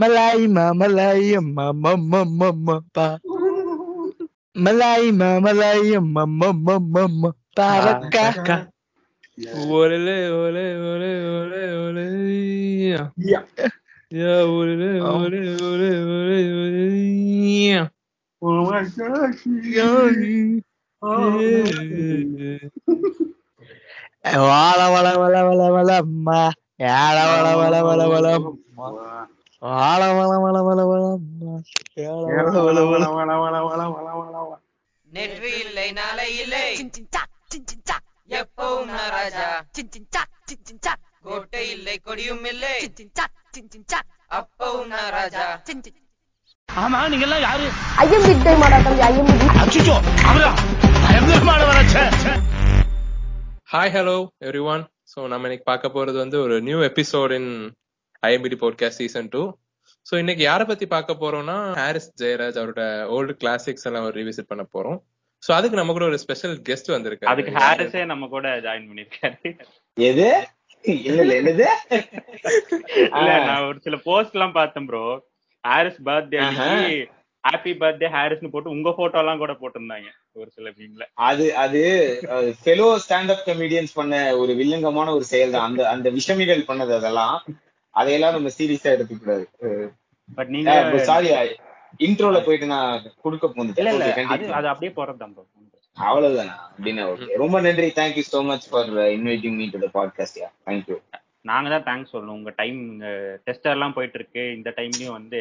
Malayma, Malayma, ma ma ma ma ma pa. Malayma, Malayma, ma ma ma ma ma pa ah, ka ka. Olele, ole, ole, ole, ole. Yeah. Yeah. Yeah, olele, ole, oh. ole, ole, ole. Yeah. Oh my gosh. Yeah. Oh. Yeah. Wala wala wala wala wala ma. Wala wala wala wala wala ma. நேற்று இல்லை நாளை இல்லை எப்பவும் ராஜா கோட்டை இல்லை கொடியும் இல்லை அப்பவும் ராஜா ஆமா நீங்க எல்லாம் யாரு ஐஎம்பி டைம் ஆடா தம்பி ஐஎம்பி அச்சுச்சோ அவரா பயங்கரமான வளர்ச்சி hi hello everyone so நம்ம இன்னைக்கு பார்க்க போறது வந்து ஒரு new episode in IMPD podcast season two so இன்னைக்கு யாரை பத்தி பார்க்க போறோம்னா ஹாரிஸ் ஜெயராஜ் அவரோட ஓல்டு கிளாசிக்ஸ் எல்லாம் ரீவிசிட் பண்ண போறோம். ஸோ அதுக்கு நம்ம கூட ஒரு ஸ்பெஷல் கெஸ்ட் வந்திருக்காரு. அதுக்கு ஹாரிஸே நம்ம கூட ஜாயின் பண்ணிருக்காரு எது? இல்ல நான் ஒரு சில போஸ்ட் எல்லாம் பார்த்தேன் bro Harris birthday happy birthday ஹாரிஸ்னு போட்டு உங்க போட்டோ எல்லாம் கூட போட்டிருந்தாங்க ஒரு சில அது அது ஃபெலோ ஸ்டாண்ட் அப் கமெடியன்ஸ் பண்ண ஒரு வில்லங்கமான ஒரு செயல் தான் அந்த அந்த விஷமிகள் பண்ணது அதெல்லாம். அதையெல்லாம் நம்ம சீரியஸா எடுத்துக்க கூடாது. பட் நீங்க சாரி இன்ட்ரோல போயிட்டு நான் கொடுக்க போந்துட்டேன் அது அப்படியே போறதுதான் அவ்வளவுதானா அப்படின்னா ஓகே ரொம்ப நன்றி. Thank you so much for inviting me to the podcast yeah thank you நாங்க தான் தேங்க்ஸ் சொல்லணும். உங்க டைம் டெஸ்ட் எல்லாம் போயிட்டு இருக்கு இந்த டைம்லயும் வந்து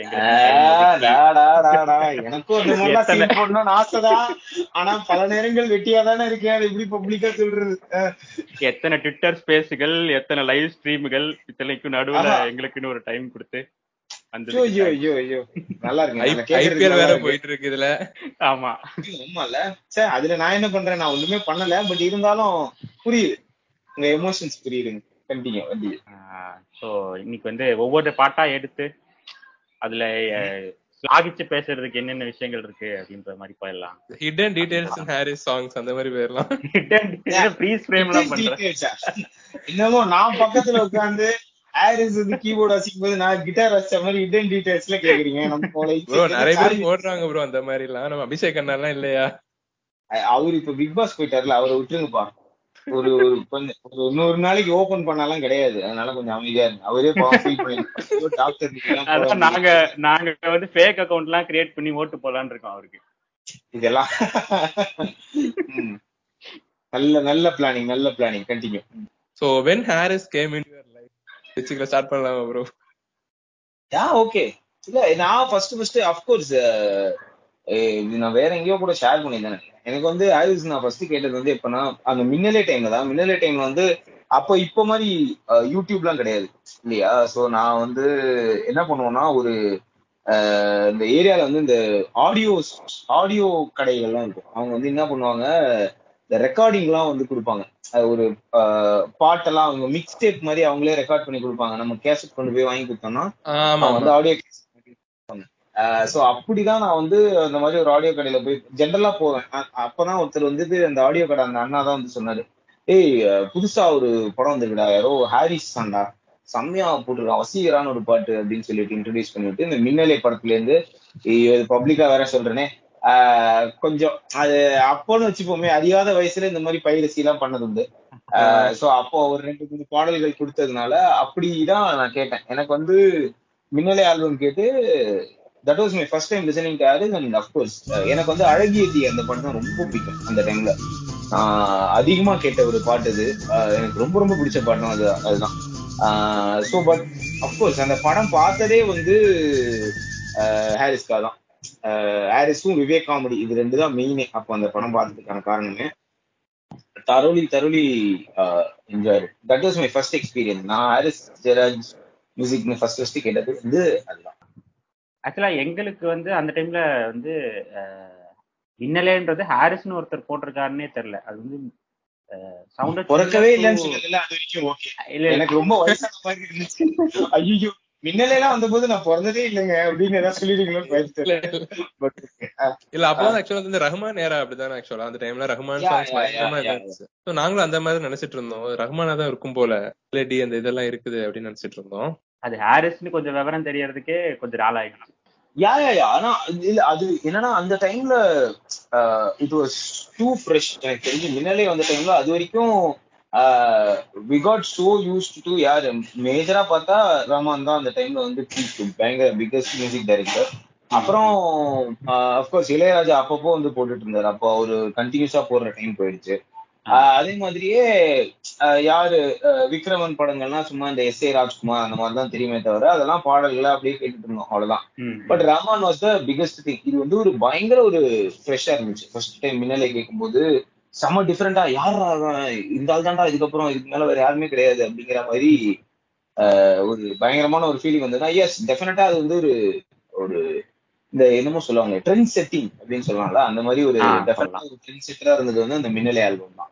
எனக்கும் ஆசைதான் ஆனா பல நேரங்கள் வெட்டியா தானே இருக்கேன். அதை எப்படி பப்ளிக்கா சொல்றது? எத்தனை ட்விட்டர் ஸ்பேஸ்கள் எத்தனை லைவ் ஸ்ட்ரீம்கள் இத்தனைக்கும் நடுவுல. எங்களுக்குன்னு ஒரு டைம் கொடுத்து அந்த ஐயோ ஐயோ ஐயோ ஐயோ. நல்லா இருக்கு ஐபிஎல் வேற போயிட்டு இருக்கு. இதுல. ஆமா. ஆமால சே அதுல நான் என்ன பண்றேன்? நான் ஒண்ணுமே பண்ணல பட் இருந்தாலும் புரியுது. உங்க எமோஷன்ஸ் புரியுதுங்க. கண்டினியூ இன்னைக்கு வந்து ஒவ்வொரு பாட்டா எடுத்து அதுல ஸ்லாகிச்சு பேசுறதுக்கு என்னென்ன விஷயங்கள் இருக்கு அப்படின்ற மாதிரி போயிடலாம். ஹிடன் டீடைல்ஸ் ஹாரிஸ் சாங்ஸ் அந்த மாதிரி போயிடலாம். ஃப்ரீஸ் ஃப்ரேம் எல்லாம் பண்றேன். இன்னமும் நான் பக்கத்துல உட்கார்ந்து ஹாரிஸ் வந்து கீபோர்ட் வாசிக்கும் போது நான் கிட்டார் வாசிச்ச மாதிரி இடன் டீடைல்ஸ்ல கேக்குறீங்க நம்ம ப்ரோ நிறைய பேர் போடுறாங்க ப்ரோ அந்த மாதிரி எல்லாம் நம்ம அபிஷேக் அண்ணா எல்லாம் இல்லையா அவரு இப்ப பிக் பாஸ் போயிட்டாருல அவரை விட்டுருங்கப்பா. ஒரு ஒரு கொஞ்சம் ஒரு நூறு நாளைக்கு ஓபன் பண்ணாலாம் கிடையாது. அதனால கொஞ்சம் அமைதியா இருக்கு அவரே ஃபீல் பண்ணி டாக்டர் நாங்க நாங்க வந்து ஃபேக் அக்கவுண்ட் எல்லாம் கிரியேட் பண்ணி ஓட்டு போலான்னு இருக்கோம் அவருக்கு. இதெல்லாம். நல்ல நல்ல பிளானிங் நல்ல planning continue so when Harris came in your life வச்சுக்கல ஸ்டார்ட் பண்ணலாமா ப்ரோ யா ஓகே இல்ல நான் ஃபர்ஸ்ட் ஃபர்ஸ்ட் அஃப்கோர்ஸ் இது நான் வேற எங்கேயோ கூட ஷேர் பண்ணியிருந்தேன். எனக்கு வந்து ஆயுஸ் நான் ஃபர்ஸ்ட் கேட்டது வந்து எப்பனா அந்த மின்னலே டைம்ல தான். மின்னலே டைம்ல வந்து அப்போ இப்போ மாதிரி யூடியூப்லாம் கிடையாது இல்லையா? சோ நான் வந்து என்ன பண்ணுவேன்னா ஒரு இந்த ஏரியால வந்து இந்த ஆடியோ ஆடியோ கடைகள்லாம் இருக்கும். அவங்க வந்து என்ன பண்ணுவாங்க இந்த ரெக்கார்டிங்லாம் வந்து கொடுப்பாங்க. ஒரு பாட்டெல்லாம் அவங்க மிக்ஸ் டேப் மாதிரி அவங்களே ரெக்கார்ட் பண்ணி கொடுப்பாங்க. நம்ம கேசட் கொண்டு போய் வாங்கி கொடுத்தோம்னா வந்து ஆடியோ சோ அப்படிதான் நான் வந்து அந்த மாதிரி ஒரு ஆடியோ கடையில போய் ஜென்ரலா போவேன். அப்பதான் ஒருத்தர் வந்துட்டு அந்த ஆடியோ கடை அந்த அண்ணா தான் வந்து சொன்னாரு. ஏய் புதுசா ஒரு படம் வந்துருக்குடா யாரோ ஹாரிஸ் தான்டா. செம்மையா போட்டுருக்கான் வசீகரான ஒரு பாட்டு அப்படின்னு சொல்லிட்டு இன்ட்ரடியூஸ் பண்ணிவிட்டு இந்த மின்னலை படத்துல இருந்து இது பப்ளிக்கா வேற சொல்றேனே. ஆஹ் கொஞ்சம் அது அப்போன்னு வச்சுப்போமே அறியாத வயசுல இந்த மாதிரி பைரசி எல்லாம் பண்ணது உண்டு சோ அப்போ ஒரு ரெண்டு மூணு பாடல்கள் கொடுத்ததுனால அப்படிதான் நான் கேட்டேன். எனக்கு வந்து மின்னலை ஆல்பம் கேட்டு that was my first time listening to Harris and of course எனக்கு வந்து அழகியதி அந்த பாட்டு தான் ரொம்ப பிடிக்கும் அந்த டைம்ல நான் அதிகமா கேட்ட ஒரு பாட்டு அது. எனக்கு ரொம்ப ரொம்ப பிடிச்ச பாட்டும் அது அதுதான். ஸோ பட் அஃப்கோர்ஸ் அந்த படம் பார்த்ததே வந்து ஆஹ் ஹாரிஸ்கா தான். ஆஹ் ஹாரிஸும் விவேக் காமெடி இது ரெண்டு தான் மெயினே அப்போ அந்த படம் பார்த்ததுக்கான காரணமே. தரோலி தரோலி enjoy that was my first experience நான் Harris Jayaraj music first first கேட்டது வந்து அதுதான். ஆக்சுவலா எங்களுக்கு வந்து அந்த டைம்ல வந்து அஹ், மின்னலேன்றது ஹாரிஸ்னு ஒருத்தர் போட்டிருக்காருன்னே தெரியல. அது வந்து சவுண்ட் பிறக்கவே இல்லைன்னு சொல்லல அது வரைக்கும் ஓகே இல்ல எனக்கு ரொம்ப வயசான மாதிரி இருந்துச்சு. ஐயோ மின்னலாம் வந்தபோது நான் பிறந்ததே இல்லைங்க அப்படின்னு ஏதாவது சொல்லிடுங்களோன்னு பயந்துட்டேன் பட் இல்ல அப்பதான் ஆக்சுவலா வந்து ரஹ்மான் ஏரா அப்படிதான் ஆக்சுவலா அந்த டைம்ல ரஹ்மான் Yeah, சாங்ஸ் yeah, பயங்கரமா yeah. இருந்துச்சு. So நாங்களும் அந்த மாதிரி நினைச்சிட்டு இருந்தோம். ரஹ்மானா தான் இருக்கும் போல லேடி அந்த இதெல்லாம் இருக்குது அப்படின்னு நினைச்சிட்டு இருந்தோம். அது ஹாரிஸ்னு கொஞ்சம் விவரம் தெரியறதுக்கே கொஞ்சம் நாள் ஆகணும் யா யா யா. ஆனா இல்ல அது என்னன்னா அந்த டைம்ல இது வாஸ் டூ ஃப்ரெஷ் எனக்கு தெரிஞ்சு மின்னலே வந்த டைம்ல அது வரைக்கும் we got so use to யார் மேஜரா பார்த்தா ரமான் தான் அந்த டைம்ல வந்து பயங்கர பிக்கஸ்ட் மியூசிக் டைரக்டர் அப்புறம் அப்கோர்ஸ் இளையராஜா அப்பப்போ வந்து போட்டுட்டு இருந்தாரு. அப்போ அவரு கண்டினியூஸா போடுற டைம் போயிடுச்சு. அதே மாதிரியே யாரு விக்ரமன் படங்கள்லாம் சும்மா இந்த எஸ் ஏ ராஜ்குமார் அந்த மாதிரி தான் தெரியுமே தவிர அதெல்லாம் பாடல்களை அப்படியே கேட்டுட்டு இருந்தோம் அவ்வளவுதான். But Rahman was the biggest thing இது வந்து ஒரு பயங்கர ஒரு ஃப்ரெஷ்ஷா இருந்துச்சு. ஃபர்ஸ்ட் டைம் மின்னலே கேட்கும்போது செம்ம டிஃப்ரெண்டா யார் இந்த ஆள் தான்டா இதுக்கப்புறம் இதுக்கு மேல வேற யாருமே கிடையாது அப்படிங்கிற மாதிரி ஆஹ் ஒரு பயங்கரமான ஒரு ஃபீலிங் வந்ததுன்னா எஸ் டெஃபினட்டா அது வந்து ஒரு ஒரு இந்த என்னமோ சொல்லுவாங்க ட்ரெண்ட் செட்டிங் அப்படின்னு சொல்லுவாங்கல்ல அந்த மாதிரி ஒரு டெஃபினட்டா ஒரு ட்ரெண்ட் செட்டரா இருந்தது வந்து அந்த மின்னலே ஆல்பம் தான்.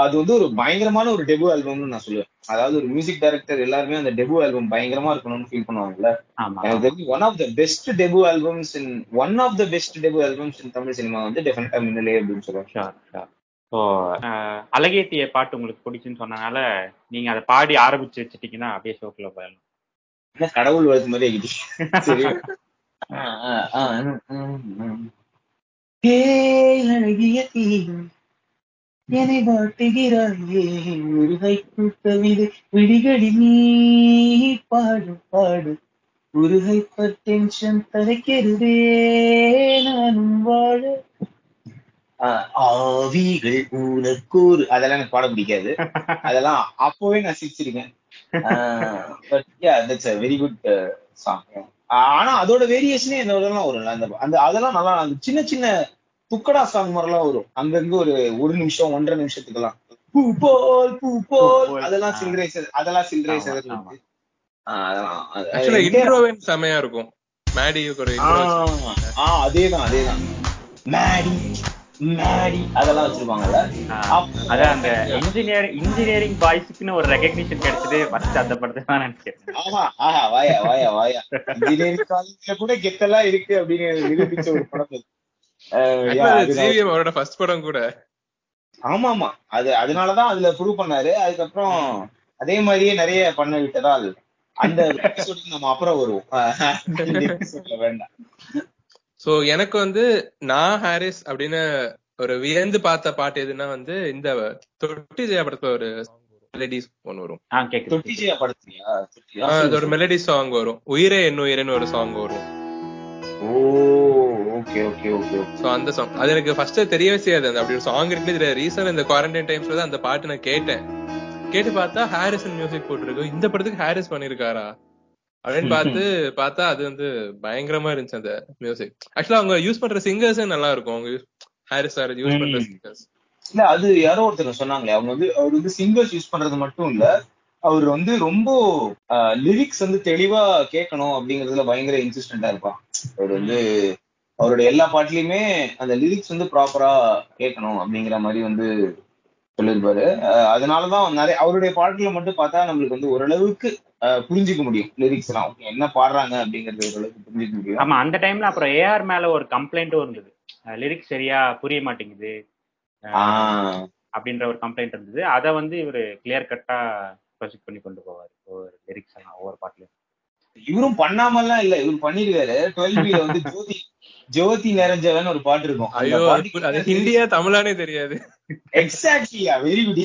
அது வந்து ஒரு பயங்கரமான ஒரு டெபு ஆல்பம்னு நான் சொல்லுவேன். அதாவது ஒரு மியூசிக் டைரக்டர் எல்லாருமே அந்த டெபு ஆல்பம் பயங்கரமா இருக்கணும்னு ஃபீல் பண்ணுவாங்கல்ல? எனக்கு தெரிஞ்சு one of the best debut albums in one of the best debut albums in Tamil cinema வந்து டெஃபினட்டா மின்னலே அப்படின்னு சொல்லுவேன். ஸோ அழகேத்திய பாட்டு உங்களுக்கு பிடிச்சுன்னு சொன்னனால நீங்க அதை பாடி ஆரம்பிச்சு வச்சுட்டீங்கன்னா அப்படியே ஷோக்குள்ள போயிடலாம். என்ன கடவுள் வாழ்த்து மாதிரி ஆகிடுச்சு சரி. அழகிய தீயும் என்னை வாட்டுகிறாயே உருகை கவிதை விடிகடி நீ பாடு பாடு உருகை டென்ஷன் தலைக்கிறதே நானும் வாழ. ஆவிகள் உனக்கூறு அதெல்லாம் எனக்கு பாட பிடிக்காது. அதெல்லாம் அப்பவே நான் சிரிச்சிருக்கேன் but yeah that's a very good song ஆனா அதோட வேரியேஷனே என்ன ஒரு அந்த அதெல்லாம் நல்லா சின்ன சின்ன துக்கடா சாங் மாதிரிலாம் வரும். அங்கங்க ஒரு ஒரு நிமிஷம் ஒன்றரை நிமிஷத்துக்கெல்லாம். பூ போல் பூ போல். அதெல்லாம் செத- அதெல்லாம் இன்ட்ரோவன் செமையா இருக்கும். மேடிக்கு ஒரு ஆ, இன்ட்ரோ ஆ, அதேதான் அதேதான். மேடி மேடி அதெல்லாம் வச்சிருப்பாங்கல்ல? அதான் அந்த இன்ஜினியர் இன்ஜினியரிங் பாய்ஸுக்குன்னு ஒரு ரெகக்னிஷன் கிடைச்சது ஃபர்ஸ்ட் அந்த படத்தை தான் நினைக்கிறேன். ஆஹா ஆஹா வாயா வாயா வாயா. இன்ஜினியரிங் காலேஜ்ல கூட கெத்தெல்லாம் இருக்கு அப்படின்னு நிரூபிச்ச ஒரு படம் அவரோட ஃபர்ஸ்ட் படம் கூட. ஆமா ஆமா அது அதனாலதான் அதுல ப்ரூவ் பண்ணாரு. அதுக்கப்புறம் அதே மாதிரியே நிறைய பண்ண விட்டதால் அந்த நம்ம அப்புறம் வருவோம். வேண்டாம். சோ எனக்கு வந்து நான் ஹாரிஸ் அப்படின்னு ஒரு வியந்து பார்த்த பாட்டு எதுன்னா வந்து இந்த தொட்டி ஜெயா படத்துல ஒரு மெலடிஸ் ஒன்று வரும். கேக்குது தொட்டிச்சியா படத்துலயா? தொட்டி- அது ஒரு மெலடி சாங் வரும். உயிரே என்ன உயிரேன்னு ஒரு சாங் வரும். Oh okay okay okay so அந்த சாங் அது எனக்கு ஃபர்ஸ்ட் தெரியவே செய்யாது. அந்த அப்படி ஒரு சாங் இருக்குன்னு தெரியாது. ரீசன் இந்த குவாரண்டைன் டைம்ஸ்ல தான் அந்த பாட்டு நான் கேட்டேன். கேட்டு பார்த்தா ஹாரிசன் மியூசிக் போட்டிருக்கு. இந்த படத்துக்கு ஹாரிஸ் பண்ணிருக்காரா? அப்படின்னு பார்த்து பார்த்தா அது வந்து பயங்கரமா இருந்துச்சு அந்த மியூசிக் ஆக்சுவலா அவங்க யூஸ் பண்ற சிங்கர்ஸே நல்லா இருக்கும். அவங்க ஹாரிஸ் சார் யூஸ் பண்ற. சிங்கர்ஸ் இல்ல அது யாரோ ஒருத்தர் சொன்னாங்களே அவங்க வந்து அவர் வந்து சிங்கர்ஸ் யூஸ் பண்றது மட்டும் இல்ல அவர் வந்து ரொம்ப லிரிக்ஸ் வந்து தெளிவா கேட்கணும் அப்படிங்கறதுல பயங்கர இன்சிஸ்டண்டா இருப்பான். அவர் வந்து அவருடைய எல்லா பாட்டுலயுமே அந்த லிரிக்ஸ் வந்து ப்ராப்பரா கேட்கணும் அப்படிங்கிற மாதிரி வந்து சொல்லியிருப்பாரு. அதனாலதான் நிறைய அவருடைய பாட்டுல மட்டும் பார்த்தா நம்மளுக்கு வந்து ஓரளவுக்கு புரிஞ்சுக்க முடியும் லிரிக்ஸ் எல்லாம். என்ன பாடுறாங்க அப்படிங்கறது ஓரளவுக்கு புரிஞ்சுக்க முடியும். ஆமா அந்த டைம்ல அப்புறம் ஏஆர் மேல ஒரு கம்ப்ளைண்ட்டும் இருந்தது. லிரிக்ஸ் சரியா புரிய மாட்டேங்குது. அப்படின்ற ஒரு கம்ப்ளைண்ட் இருந்தது. அதை வந்து இவர் கிளியர் கட்டா ப்ரொஜெக்ட் பண்ணி கொண்டு போவார். ஒவ்வொரு லிரிக்ஸ் எல்லாம் ஒவ்வொரு பாட்டுலயும். இவரும் பண்ணாமலாம் இல்ல இவர் பண்ணிருக்காரு. டுவெல் வந்து ஜோதி ஜோதி நிறைஞ்சவன் ஒரு பாட்டு இருக்கும். ஐயோ ஹிந்தியா தமிழானே தெரியாது. எக்ஸாக்ட்லியா வெரி குட்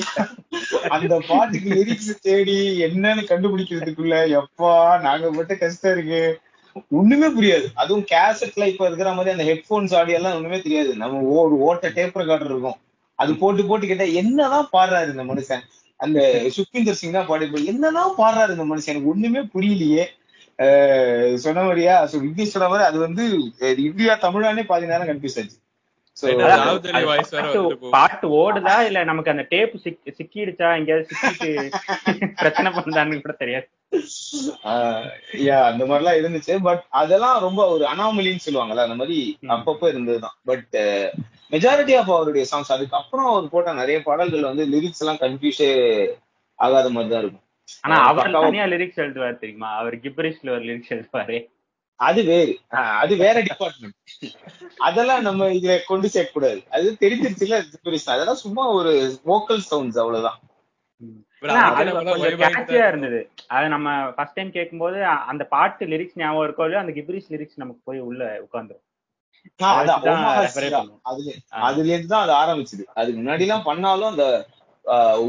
அந்த பாட்டுக்கு லிரிக்ஸ் தேடி என்னன்னு கண்டுபிடிக்கிறதுக்குள்ள எப்பா நாங்க பட்ட கஷ்டம் இருக்கு. ஒண்ணுமே புரியாது. அதுவும் கேசட்ல இப்ப இருக்கிற மாதிரி அந்த ஹெட்போன்ஸ் ஆடியோ எல்லாம் ஒண்ணுமே தெரியாது. நம்ம ஒரு ஓட்ட டேப் ரெக்கார்டர் இருக்கும். அது போட்டு போட்டு கேட்டா என்னதான் பாடுறாரு இந்த மனுஷன்? அந்த சுக்விந்தர் சிங் தான் பாடி என்னதான் பாடுறாரு இந்த மனுஷன்? எனக்கு ஒண்ணுமே புரியலையே. அஹ் சொன்ன மாதிரியா? So விக்னேஷ் சொன்ன மாதிரி அது வந்து இந்தியா தமிழானே பாதி நேரம் கன்ஃபியூஸ் ஆச்சு பாட்டு- ஓடுதா? இல்ல நமக்கு அந்த டேப் சிக் சிக்கிடுச்சா? எங்கேயாவது சிக்கிட்டு பிரச்சனை பண்ணான்னு கூட தெரியாது. ஆஹ் yeah, அந்த மாதிரிலாம் இருந்துச்சு. பட் அதெல்லாம் ரொம்ப ஒரு அனாமலின்னு சொல்லுவாங்கல்ல அந்த மாதிரி. அப்பப்போ இருந்ததுதான். பட் மெஜாரிட்டி ஆஃப் அவருடைய சாங்ஸ் அதுக்கப்புறம் அவர் போட்ட நிறைய பாடல்கள் வந்து லிரிக்ஸ் எல்லாம் கன்ஃபியூஸே ஆகாத மாதிரி தான் இருக்கும். ஆனா அவர் தனியா லிரிக்ஸ் எழுதுவார் தெரியுமா? அவர் கிப்ரிஷ்ல ஒரு லிரிக்ஸ் எழுதுவாரு. அது வேறு. அது வேற டிபார்ட்மெண்ட் அதெல்லாம் நம்ம இதுல கொண்டு சேர்க்க கூடாது அது தெரிஞ்சிருச்சுல அதெல்லாம் சும்மா ஒரு வோக்கல் சவுண்ட்ஸ் அவ்வளவுதான். இருந்தது. அது நம்ம ஃபர்ஸ்ட் டைம் கேட்கும்போது அந்த பாட்டு லிரிக்ஸ் ஞாபகம் இருக்கோ இல்லையோ அந்த கிப்ரிஸ் லிரிக்ஸ் நமக்கு போய் உள்ள உட்காந்துரும் அதுல இருந்து தான் அது ஆரம்பிச்சது. அதுக்கு முன்னாடி எல்லாம் பண்ணாலும் அந்த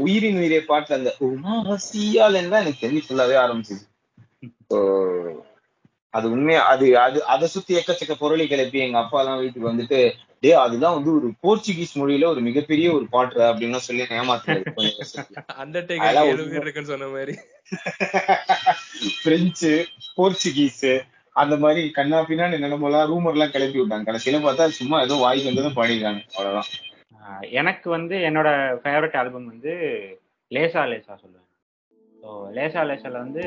உயிரின் உயிரே பாட்டுல அந்த ஒமாஹா சியால இருந்து தான் எனக்கு தெரிஞ்சு ஃபுல்லாவே ஆரம்பிச்சது. அது உண்மையா அது அது அதை சுத்தி எக்கச்சக்க பொருளை கிளப்பி எங்க அப்பா எல்லாம் வீட்டுக்கு வந்துட்டு டே அதுதான் வந்து ஒரு போர்ச்சுகீஸ் மொழியில ஒரு மிகப்பெரிய ஒரு பாட்டு அப்படின்னு சொல்லி ஏமாத்துறாரு சொன்ன மாதிரி. பிரெஞ்சு போர்ச்சுகீஸ் அந்த மாதிரி கண்ணா பின்னாடி என்னென்னமோலாம் ரூமர் எல்லாம் கிளப்பி விட்டாங்க. கடைசியில பார்த்தா சும்மா ஏதோ வாய்க்கு வந்ததும் பாடிருக்காங்க அவ்வளவுதான். எனக்கு வந்து என்னோட ஃபேவரட் ஆல்பம் வந்து லேசா லேசா சொல்லுவேன். ஸோ லேசா லேசால வந்து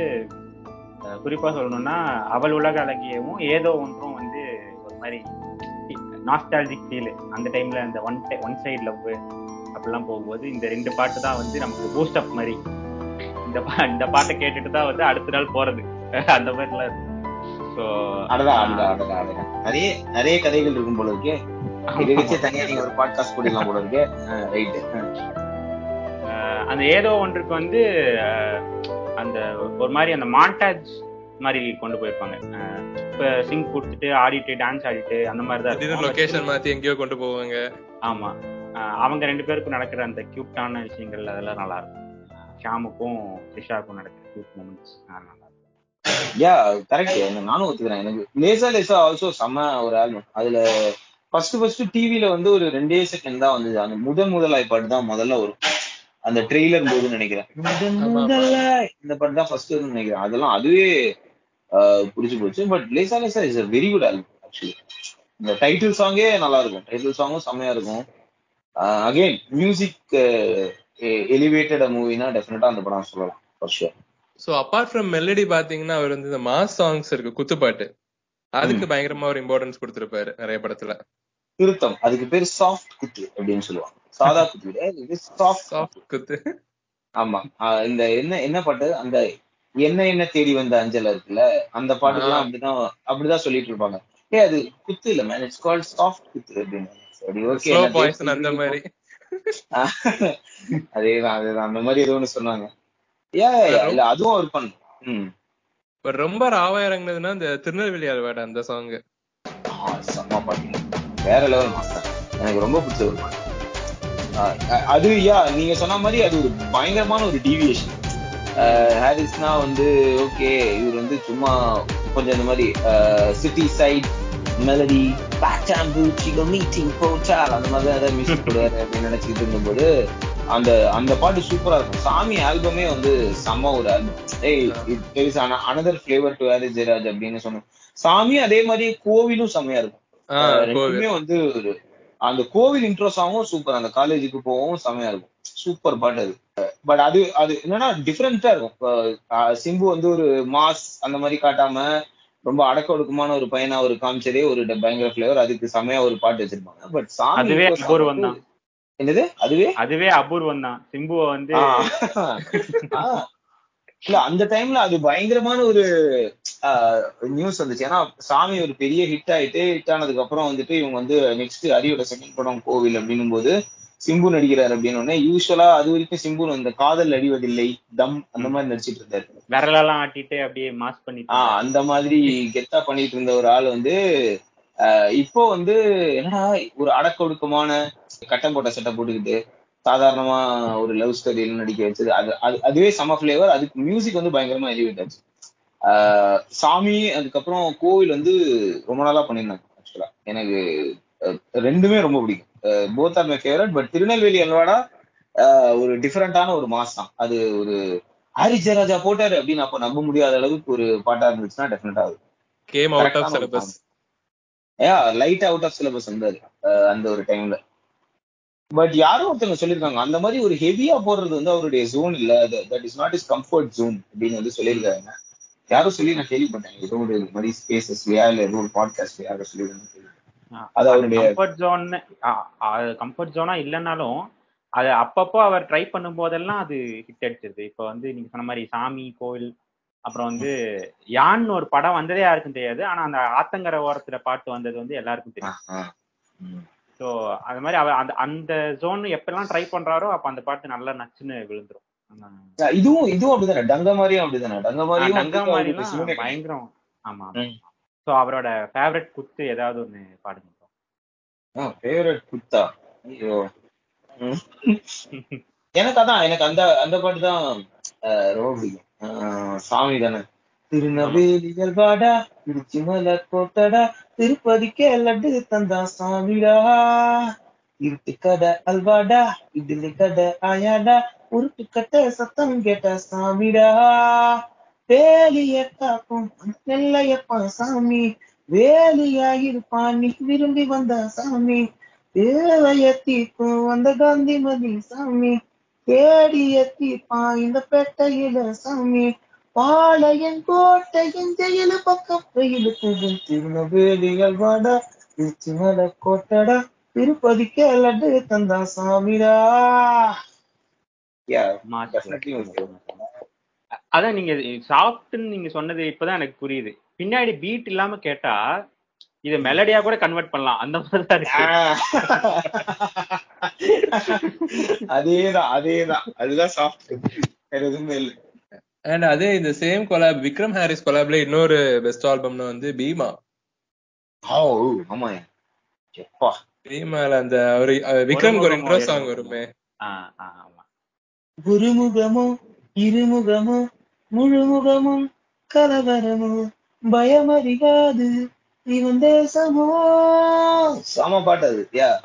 அஹ், குறிப்பா சொல்லணும்னா அவள் உலக அழகியவும் ஏதோ ஒன்றும் வந்து ஒரு மாதிரி நாஸ்டாலஜிக் ஃபீல் அந்த டைம்ல அந்த ஒன் ஒன் சைடு லவ் அப்படிலாம் போகும்போது இந்த ரெண்டு பாட்டு தான் வந்து நமக்கு பூஸ்ட் அப் மாதிரி. இந்த பா- இந்த பாட்டை கேட்டுட்டு தான் வந்து அடுத்த நாள் போறது. அந்த மாதிரிலாம் இருக்கு. ஸோ அடடா அடடா அடடா. நிறைய நிறைய கதைகள் இருக்கும் போல இருக்கே. இதை வச்சு தனியா நீங்க ஒரு பாட்காஸ்ட் போடலாம் போல இருக்கே. ரைட் அந்த ஏதோ ஒன்றுக்கு வந்து ஆஹ் அந்த ஒரு மாதிரி அந்த மாண்டாஜ் மாதிரி கொண்டு போயிருப்பாங்க. இப்ப சிங் கொடுத்துட்டு ஆடிட்டு டான்ஸ் ஆடிட்டு அந்த மாதிரி தான் திடீர்னு இருக்கும். லொகேஷன் மாத்தி எங்கேயோ கொண்டு போவாங்க. ஆமா. ஆஹ் அவங்க ரெண்டு பேருக்கும் நடக்கிற அந்த கியூட்டான விஷயங்கள் அதெல்லாம் நல்லா இருக்கும். ஷாமுக்கும் த்ரிஷாவுக்கும் நடக்கிற கியூட் மூமெண்ட்ஸ் நல்லா யா கரெக்ட் நானும் ஒத்துக்கிறேன். எனக்கு லேசா லேசா ஆல்சோ செம்ம ஒரு ஆல்பம் அதுல ஃபர்ஸ்ட் ஃபர்ஸ்ட் டிவில வந்து ஒரு ரெண்டே செகண்ட் தான் வந்தது. அந்த முதன் முதலாய் பாட்டு தான் முதல்ல வரும். அந்த ட்ரெய்லர் போது நினைக்கிறேன். இந்த பாட்டு தான் ஃபர்ஸ்ட் நினைக்கிறேன். அதெல்லாம் அதுவே ஆஹ், பிடிச்சு போச்சு. But Lesa Lesa is a very good album actually இந்த டைட்டில் சாங்கே நல்லா இருக்கும். டைட்டில் சாங்கும் செம்மையா இருக்கும். அகைன் மியூசிக் எலிவேட்டட் மூவினா டெஃபினட்டா அந்த படம் சொல்லலாம் for sure so apart from melody பாத்தீங்கன்னா அவர் வந்து இந்த மாஸ் சாங்ஸ் இருக்கு குத்துப்பாட்டு. அதுக்கு பயங்கரமா ஒரு இம்பார்ட்டன்ஸ் கொடுத்திருப்பாரு நிறைய படத்துல. திருத்தம். அதுக்கு பேர் சாஃப்ட் குத்து அப்படின்னு சொல்லுவாங்க. சாதா குத்து இது சாஃப்ட் சாஃப்ட் குத்து. ஆமா. இந்த என்ன என்ன பாட்டு? அந்த என்ன என்ன தேடி வந்த அஞ்சல் இருக்குல்ல அந்த பாட்டுக்கெல்லாம் ஆ. அப்படிதான் அப்படிதான் சொல்லிட்டு இருப்பாங்க. ஏ அது குத்து இல்ல மேன் இட்ஸ் கால்ட் சாஃப்ட் குத்து அப்படின்னு. சரி ஓகே அந்த மாதிரி. அதேதான் அதேதான். அந்த மாதிரி ஏதோ ஒண்ணு சொன்னாங்க. ஏ இல்ல அதுவும் ஒரு பண்ணு ம். ரொம்ப ராவா இறங்குனதுன்னா இந்த திருநெல்வேலி அல்வாட அந்த சாங் செம்ம பாட்டு. வேற லெவல் மாஸ்டர் எனக்கு ரொம்ப பிடிச்ச ஒரு பாட்டு அது யா நீங்க சொன்ன மாதிரி அது ஒரு பயங்கரமான ஒரு டீவியேஷன் ஹாரிஸ்னா வந்து ஓகே இவர் வந்து சும்மா கொஞ்சம் இந்த மாதிரி சிட்டி சைட் மெலடி பேட்டாம்பு சிகோ மீட்டிங் போச்சால் அந்த மாதிரி அதை ஏதாவது மியூசிக் போடுவாரு அப்படின்னு நினைச்சிட்டு இருந்தபோது அந்த அந்த பாட்டு சூப்பரா இருக்கும். சாமி ஆல்பமே வந்து செம்ம ஒரு ஆல்பம் ஏய் it another flavour to Harris Jayaraj அப்படின்னு சொன்னோம் சாமி அதே மாதிரி கோவிலும் செம்மையா இருக்கும். ரெண்டுமே வந்து அந்த கோவில் இன்ட்ரோ சாங்கும் சூப்பர் அந்த காலேஜுக்கு போகவும் செமையா இருக்கும். சூப்பர் பாட்டு அது. பட் அது அது என்னன்னா டிஃப்ரெண்டா இருக்கும். சிம்பு வந்து ஒரு மாஸ் அந்த மாதிரி காட்டாம ரொம்ப அடக்க ஒடுக்கமான ஒரு பையனா ஒரு காமிச்சதே ஒரு பயங்கர ஃபிளேவர் அதுக்கு செமையா ஒரு பாட்டு வச்சிருப்பாங்க. பட் சாமி அதுவே அபூர்வம் தான். என்னது? அதுவே? அதுவே அபூர்வம் தான். சிம்புவை வந்து. இல்ல அந்த டைம்ல அது பயங்கரமான ஒரு நியூஸ் வந்துச்சு. ஏன்னா சாமி ஒரு பெரிய ஹிட் ஆயிட்டு ஹிட் ஆனதுக்கு அப்புறம் வந்துட்டு இவங்க வந்து நெக்ஸ்ட் ஹரியோட செகண்ட் படம் கோவில் அப்படின்னும் போது சிம்பு நடிக்கிறார் அப்படின்னு உடனே யூஸ்வலா அது வரைக்கும் சிம்பு இந்த காதல் அடிவதில்லை தம் அந்த மாதிரி நடிச்சிட்டு இருந்தாரு. விரலெல்லாம் ஆட்டிட்டு அப்படியே மாஸ் பண்ணிட்டு ஆஹ் அந்த மாதிரி கெத்தா பண்ணிட்டு இருந்த ஒரு ஆள் வந்து ஆஹ் இப்போ வந்து என்னடா ஒரு அடக்க ஒடுக்கமான கட்டம் போட்ட சட்டை போட்டுக்கிட்டு சாதாரணமா ஒரு லவ் ஸ்டோரியில நடிக்க வச்சது. அது அது அதுவே செம ஃபிளேவர் அதுக்கு மியூசிக் வந்து பயங்கரமா எலிவேட் ஆச்சு. சாமி அதுக்கப்புறம் கோவில் வந்து ரொம்ப நாளா பண்ணியிருந்தாங்க ஆக்சுவலா எனக்கு ரெண்டுமே ரொம்ப பிடிக்கும். Both are my favourite but Tirunelveli அல்வாடா ஒரு டிஃபரெண்டான ஒரு மாஸ் தான். அது ஒரு ஹாரிஸ் ஜெயராஜா போட்டாரு அப்படின்னு அப்ப நம்ப முடியாத அளவுக்கு ஒரு பாட்டா இருந்துச்சுன்னா டெஃபினட்டா came out of syllabus light out of syllabus வந்தாரு அந்த ஒரு டைம்ல பட் யாரோ ஒருத்தவங்க சொல்லியிருக்காங்க. அந்த மாதிரி ஒரு ஹெவியா போடுறது வந்து அவருடைய ஜோன் இல்ல. That is not is comfort zone அப்படின்னு வந்து சொல்லியிருக்காங்க. யாரோ சொல்லி நான் கேள்விப்பட்டேன். ஏதோ ஒரு மாதிரி ஸ்பேசஸ்லயா இல்ல ஏதோ ஒரு பாட்காஸ்ட்ல யாரோ சொல்லியிருக்காங்க அது அவருடைய கம்ஃபர்ட் ஜோன் கம்ஃபர்ட் ஜோனா இல்லைனாலும் அது அப்பப்போ அவர் ட்ரை பண்ணும் போதெல்லாம் அது ஹிட் அடிச்சிருது. இப்போ வந்து நீங்க சொன்ன மாதிரி சாமி கோவில் அப்புறம் வந்து யான்னு ஒரு படம் வந்ததே யாருக்கும் தெரியாது. ஆனா அந்த ஆத்தங்கர ஓரத்துல பாட்டு வந்தது வந்து எல்லாருக்கும் தெரியும். ஸோ அது மாதிரி அவர் அந்த அந்த ஜோன் எப்பெல்லாம் ட்ரை பண்றாரோ அப்ப அந்த பாட்டு நல்லா நச்சுன்னு விழுந்துரும். இதுவும் இதுவும் அப்படிதானே? டங்க மாதிரியும் அப்படிதானே டங்க மாதிரியும் டங்கா மாதிரிலாம். பயங்கரம். ஆமா. சோ அவரோட ஃபேவரட் குத்து ஏதாவது ஒண்ணு பாடுங்க ஃபேவரட் குத்தா? ஐயோ. எனக்கு அதான் எனக்கு அந்த அந்த பாட்டு தான் ரொம்ப பிடிக்கும். சாமி தானே. திருநெல்வேலிகள் வாடா திருச்சி மலை கோட்டடா திருப்பதிக்கே லட்டு தந்தா சாமிடா. இருட்டு கடை அல்வாடா இட்லி கடை ஆயாடா. உருட்டு கட்ட சத்தம் கேட்ட சாமிடா. வேலிய காக்கும் நெல்லையப்பா சாமி. வேலியா வேலியாயிருப்பான் நீ விரும்பி வந்த சாமி. தேவைய தீர்க்கும் அந்த காந்திமதி சாமி. தேடிய தீர்ப்பான் இந்த பெட்டையில சாமி. பாளையன் கோட்டையின் ஜெயிலு பக்கம் வெயிலுக்கு திருநெல்வேலிகள் வாடா திருச்சி மலை கோட்டடா திருப்பதிக்கே லட்டு தந்தா சாமிடா. அதான் நீங்க சாஃப்ட்னு நீங்க சொன்னது இப்பதான் எனக்கு புரியுது. பின்னாடி பீட் இல்லாம கேட்டா இத மெலடியா கூட கன்வெர்ட் பண்ணலாம். அந்த மாதிரி தான் இருக்கு. அதேதான் அதேதான். அதுதான் சாஃப்ட் வேற எதுவுமே இல்ல. அண்ட் அதே இந்த சேம் கொலாப் விக்ரம் ஹாரிஸ் கொலாப்ல இன்னொரு பெஸ்ட் ஆல்பம்னா வந்து பீமா ஓ ஆமா. எப்பா. பீமால அந்த ஒரு அஹ், விக்ரம்க்கு ஒரு ஒரு இன்ட்ரோ முகமோ, சாங் வருமே ஆமா. குருமுகமோ இருமுகமோ முழுமுகமும் கலவரமோ பயமறியாது இவன் தேசமோ. சம பாட்டு அது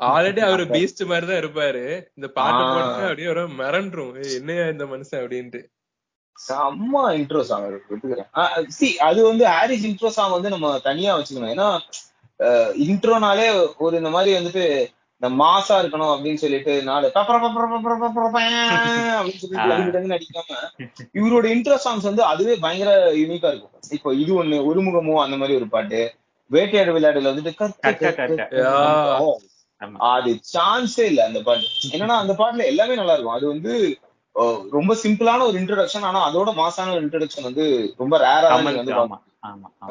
ஆல்ரெடி அவரு பீஸ்ட் மாதிரி தான் இருப்பாரு. இந்த பாட்டு. போட்டு அப்படியே ஒரு மிரண்டுரும். ஏய், என்னையா இந்த மனுஷன் அப்படின்ட்டு. செம்ம இன்ட்ரோ சாங் ஒத்துக்கிறேன் சி அது வந்து ஹாரிஸ் இன்ட்ரோ சாங் வந்து நம்ம தனியா வச்சுக்கணும் ஏன்னா இன்ட்ரோனாலே ஒரு இந்த மாதிரி வந்துட்டு இந்த மாசா இருக்கணும் அப்படின்னு சொல்லிட்டு நாலு அப்படின்னு சொல்லிட்டு அடிக்காம இவரோட இன்ட்ரோ சாங்ஸ் வந்து அதுவே பயங்கர யூனிக்கா இருக்கும் இப்போ இது ஒண்ணு ஒருமுகமோ அந்த மாதிரி ஒரு பாட்டு வேட்டையாடு விளையாடுல வந்துட்டு அது சான்ஸே இல்ல அந்த பாட்டு என்னன்னா அந்த பாட்டுல எல்லாமே நல்லா இருக்கும் அது வந்து ரொம்ப சிம்பிளான ஒரு இன்ட்ரோடக்ஷன் ஆனா அதோட மாசான ஒரு இன்ட்ரோடக்ஷன் வந்து ரொம்ப ரேரா வந்து.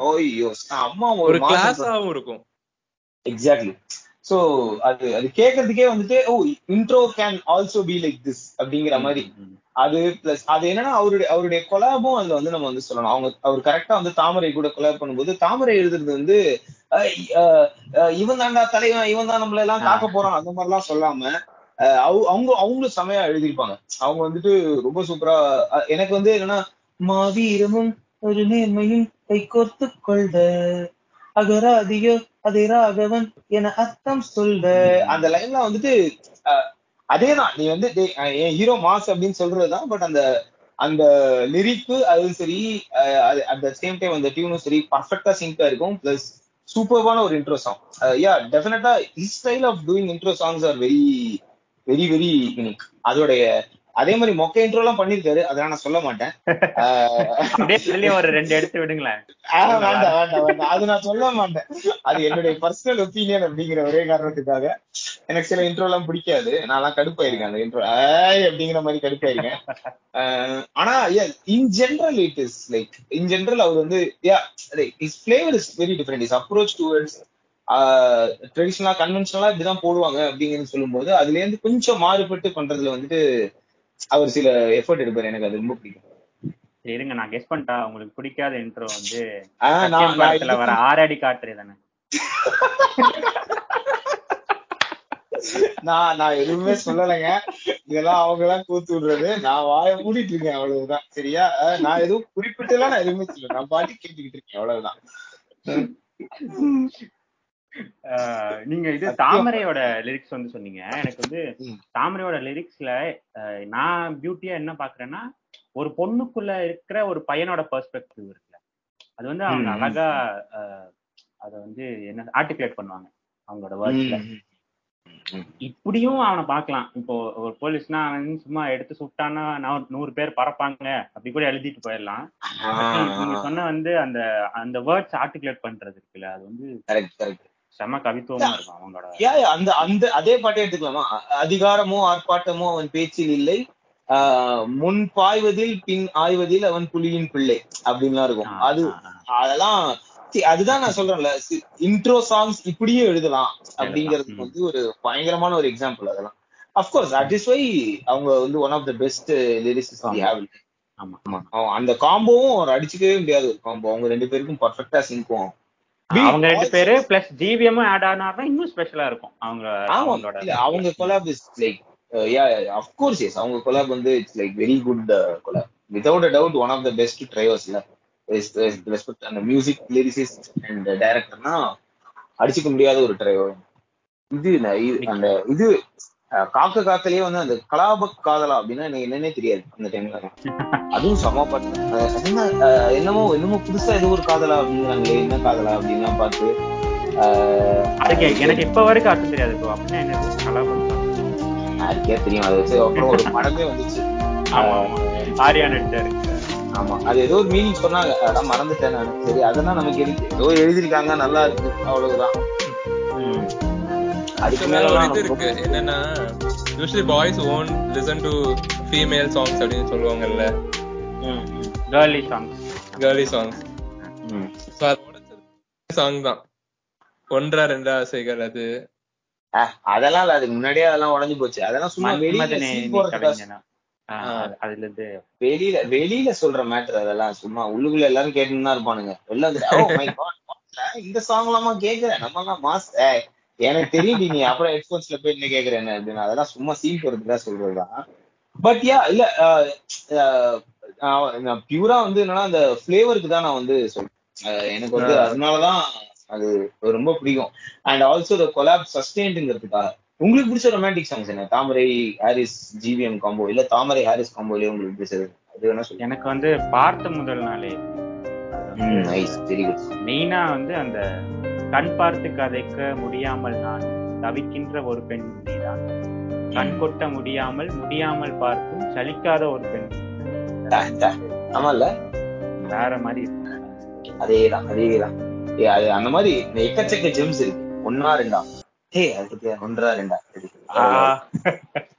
ஓய்யோ அம்மா ஒரு கிளாஸாவும் இருக்கும். எக்ஸாக்ட்லி சோ அது அது கேட்கறதுக்கே வந்துட்டு ஓ intro can also be like this அப்படிங்கிற மாதிரி. அது பிளஸ் அது என்னன்னா அவருடைய அவருடைய கொலாபும் அதுல வந்து நம்ம வந்து சொல்லணும். அவங்க அவர் கரெக்டா வந்து தாமரை கூட கொலாப் பண்ணும்போது தாமரை எழுதுறது வந்து இவன் தாண்டா தலைவன் இவன் தான் நம்மள எல்லாம் காக்க போறான் அந்த மாதிரி எல்லாம் சொல்லாம அவங்க அவங்க அவங்களும் செமையா எழுதியிருப்பாங்க. அவங்க வந்துட்டு ரொம்ப சூப்பரா எனக்கு வந்து என்னன்னா மாவீரமும் ஒரு நேர்மையும் கை கோர்த்து கொள்ட அகராதியோ அதே ராகவன் என அர்த்தம் சொல்ல அந்த லைன்ல வந்துட்டு அஹ், அதேதான். நீ வந்து என் ஹீரோ மாஸ் அப்படின்னு சொல்றதுதான் பட் அந்த அந்த லிரிக்கு அதுவும் சரி அட் த சேம் டைம் அந்த டியூனும் சரி பர்ஃபெக்டா சிங்கா இருக்கும். பிளஸ் சூப்பர்வான ஒரு இன்ட்ரோ சாங் யா டெஃபினட்டா his style of doing intro songs are very very very அதோடைய அதே மாதிரி மொக்க இன்ட்ரோ எல்லாம் பண்ணிருக்காரு அதெல்லாம் நான் சொல்ல மாட்டேன். ஒரு ரெண்டு எடுத்து விடுங்களேன். வேண்டாம் வேண்டாம் வேண்டாம். அது நான் சொல்ல மாட்டேன். அது என்னுடைய பர்சனல் ஒப்பீனியன் அப்படிங்கிற ஒரே காரணத்துக்காக. எனக்கு சில இன்ட்ரோ எல்லாம் பிடிக்காது. நான்லாம் கடுப்பாயிருக்கேன் அந்த இன்ட்ரோ ஏய் அப்படிங்கிற மாதிரி கடுப்பாயிருக்கேன். ஆனா in general it is like in general அவர் வந்து yeah is flavour is very different is approach towards ட்ரெடிஷனலா கன்வென்ஷனலா இப்படிதான் போடுவாங்க அப்படிங்கிறது சொல்லும்போது அதுல இருந்து கொஞ்சம் மாறுபட்டு பண்றதுல வந்துட்டு அவர் சில எஃபர்ட் எடுப்பாரு. எனக்கு அது ரொம்ப பிடிக்கும். இருங்க நான் கெஸ் பண்ணிட்டா உங்களுக்கு பிடிக்காத இன்ட்ரோ வந்து படத்துல வர ஆறடி காற்று தானே? நான் நான் எதுவுமே சொல்லலைங்க. இதெல்லாம் அவங்க எல்லாம் கூத்து விடுறது. நான் வாய மூடிட்டு இருக்கேன் அவ்வளவுதான். சரியா? நான் எதுவும் குறிப்பிட்டு எல்லாம் நான் எதுவுமே சொல்லல. நான் பாட்டி கேட்டுக்கிட்டு இருக்கேன் அவ்வளவுதான். நீங்க இது. தாமரையோட லிரிக்ஸ் வந்து சொன்னீங்க எனக்கு வந்து. தாமரையோட லிரிக்ஸ்ல நான் பியூட்டியா என்ன பாக்குறேன்னா ஒரு பொண்ணுக்குள்ள இருக்கிற ஒரு பையனோட பெர்ஸ்பெக்டிவ் இருக்குல்ல அது வந்து அவங்க. அழகா அத வந்து என்ன ஆர்டிகுலேட் பண்ணுவாங்க அவங்களோட வேர்ட்ஸ்ல. இப்படியும் அவனை பார்க்கலாம் இப்போ ஒரு போலீஸ்னா அவன் சும்மா எடுத்து சுட்டான்னா நான் நூறு பேர் பறப்பாங்க அப்படி கூட எழுதிட்டு போயிடலாம் நீங்க சொன்ன வந்து அந்த அந்த வேர்ட்ஸ் ஆர்டிகுலேட் பண்றது இருக்குல்ல அது வந்து கரெக்ட் கரெக்ட் செம கவித்துவமா இருக்கும் அவங்களோட யா, அந்த அந்த அதே பாட்டே எடுத்துக்கலாமா? அதிகாரமோ ஆர்ப்பாட்டமோ அவன் பேச்சில் இல்லை. முன் பாய்வதில் பின் ஆய்வதில் அவன் புலியின் பிள்ளை அப்படின்லாம் இருக்கும். அது. அதெல்லாம் அதுதான் நான் சொல்றேன்ல. இன்ட்ரோ சாங்ஸ் இப்படியே எழுதலாம் அப்படிங்கிறதுக்கு ம். வந்து ஒரு பயங்கரமான ஒரு எக்ஸாம்பிள் அதெல்லாம். அஃப்கோர்ஸ் தட் இஸ் வை அவங்க வந்து ஒன் ஆஃப் த பெஸ்ட் அவன் அந்த காம்போவும் ஒரு அடிச்சுக்கவே முடியாது ஒரு காம்போ அவங்க ரெண்டு பேருக்கும் பர்ஃபெக்டா சிங்கும் அவங்க ரெண்டு பேரு பிளஸ் ஜிவிஎம் ஆட் ஆனார்னா இன்னும் ஸ்பெஷலா இருக்கும். அவங்க அவங்களோட அவங்க collab is like yeah of course yes அவங்க கொலாப் வந்து it's like very good collab without a doubt one of the best ட்ரைவர்ஸ்ல respect அந்த மியூசிக் லிரிசிஸ்ட் அண்ட் டைரக்டர்னா அடிச்சுக்க முடியாத ஒரு டிரைவர் இது அந்த இது காக்க காக்கலயே வந்து அந்த கலாப காதலா அப்படின்னா எனக்கு என்னன்னே தெரியாது அந்த டைம்ல அதுவும் செம பாட்டு. என்னமோ என்னமோ புதுசா ஏதோ ஒரு காதலா அப்படிங்கிறாங்களே என்ன காதலா அப்படின்லாம் பார்த்து அதுக்கு எனக்கு இப்ப வரைக்கும் அர்த்தம் தெரியாது அப்படின்னா என்னது யாருக்கே தெரியும். அதை வச்சு அப்புறம் ஒரு படமே வந்துச்சு. ஆமா ஆமா. ஆரியா நடிச்சாரு ஆமா. அது ஏதோ ஒரு மீனிங் சொன்னாங்க. அதான் மறந்துட்டேன் நான். சரி அதெல்லாம் நமக்கு எதுக்கு ஏதோ எழுதிருக்காங்க நல்லா இருக்கு. அவ்வளவுதான். அதுக்கு மேல இது இருக்கு. என்னன்னா usually boys own listen to female songs அப்படின்னு சொல்லுவாங்கல்ல. Girly songs girly songs so அது உடைச்சது சாங் தான். ஒன்றா ரெண்டா ஆசைகள் அது. அதெல்லாம் இல்ல. அதுக்கு முன்னாடியே அதெல்லாம் உடஞ்சு போச்சு. அதெல்லாம் சும்மா வெளியில அதுல இருந்து வெளியில வெளியில சொல்ற மேட்டர் அதெல்லாம். சும்மா உள்ளுக்குள்ள எல்லாரும் கேட்டுன்னு தான் இருப்பானுங்க. வெளில வந்து ஓ மை காட் இந்த சாங் எல்லாமா கேக்குறேன் நம்ம எல்லாம் மாஸ் எனக்கு தெரியும் நீ அப்புறம் ஹெட்போன்ஸ்ல போய் என்ன கேக்குறேன்னு அப்படின்னு. அதெல்லாம் சும்மா சீன் போறதுக்காக சொல்றதுதான். பட் யா இல்ல நான் பியூரா வந்து என்னன்னா அந்த ஃபிளேவருக்கு தான் நான் வந்து சொல்றேன். எனக்கு வந்து அதனாலதான் அது ரொம்ப பிடிக்கும். அண்ட் ஆல்சோ த கொலாப் சஸ்டெயின்ங்கிறதுக்காக உங்களுக்கு பிடிச்ச ரொமான்டிக் சாங்ஸ் என்ன? தாமரை ஹாரிஸ் ஜிவிஎம் காம்போ இல்ல தாமரை ஹாரிஸ் காம்போலயே உங்களுக்கு பிடிச்சது அது வேணா சொல்லுங்க எனக்கு வந்து பார்த்த முதல் நாளே நைஸ் வெரி குட் மெயினா வந்து அந்த கண் பார்த்து கதைக்க முடியாமல் நான் தவிக்கின்ற ஒரு பெண் நீதான். கண் கொட்ட முடியாமல் முடியாமல் பார்த்தும் சலிக்காத ஒரு பெண் வேற மாதிரி. அதேதான் அதேதான். அந்த மாதிரி எக்கச்சக்க ஜெம்ஸ் இருக்கு. ஒன்னா ரெண்டா. அதுக்கு ஒன்றா ரெண்டா.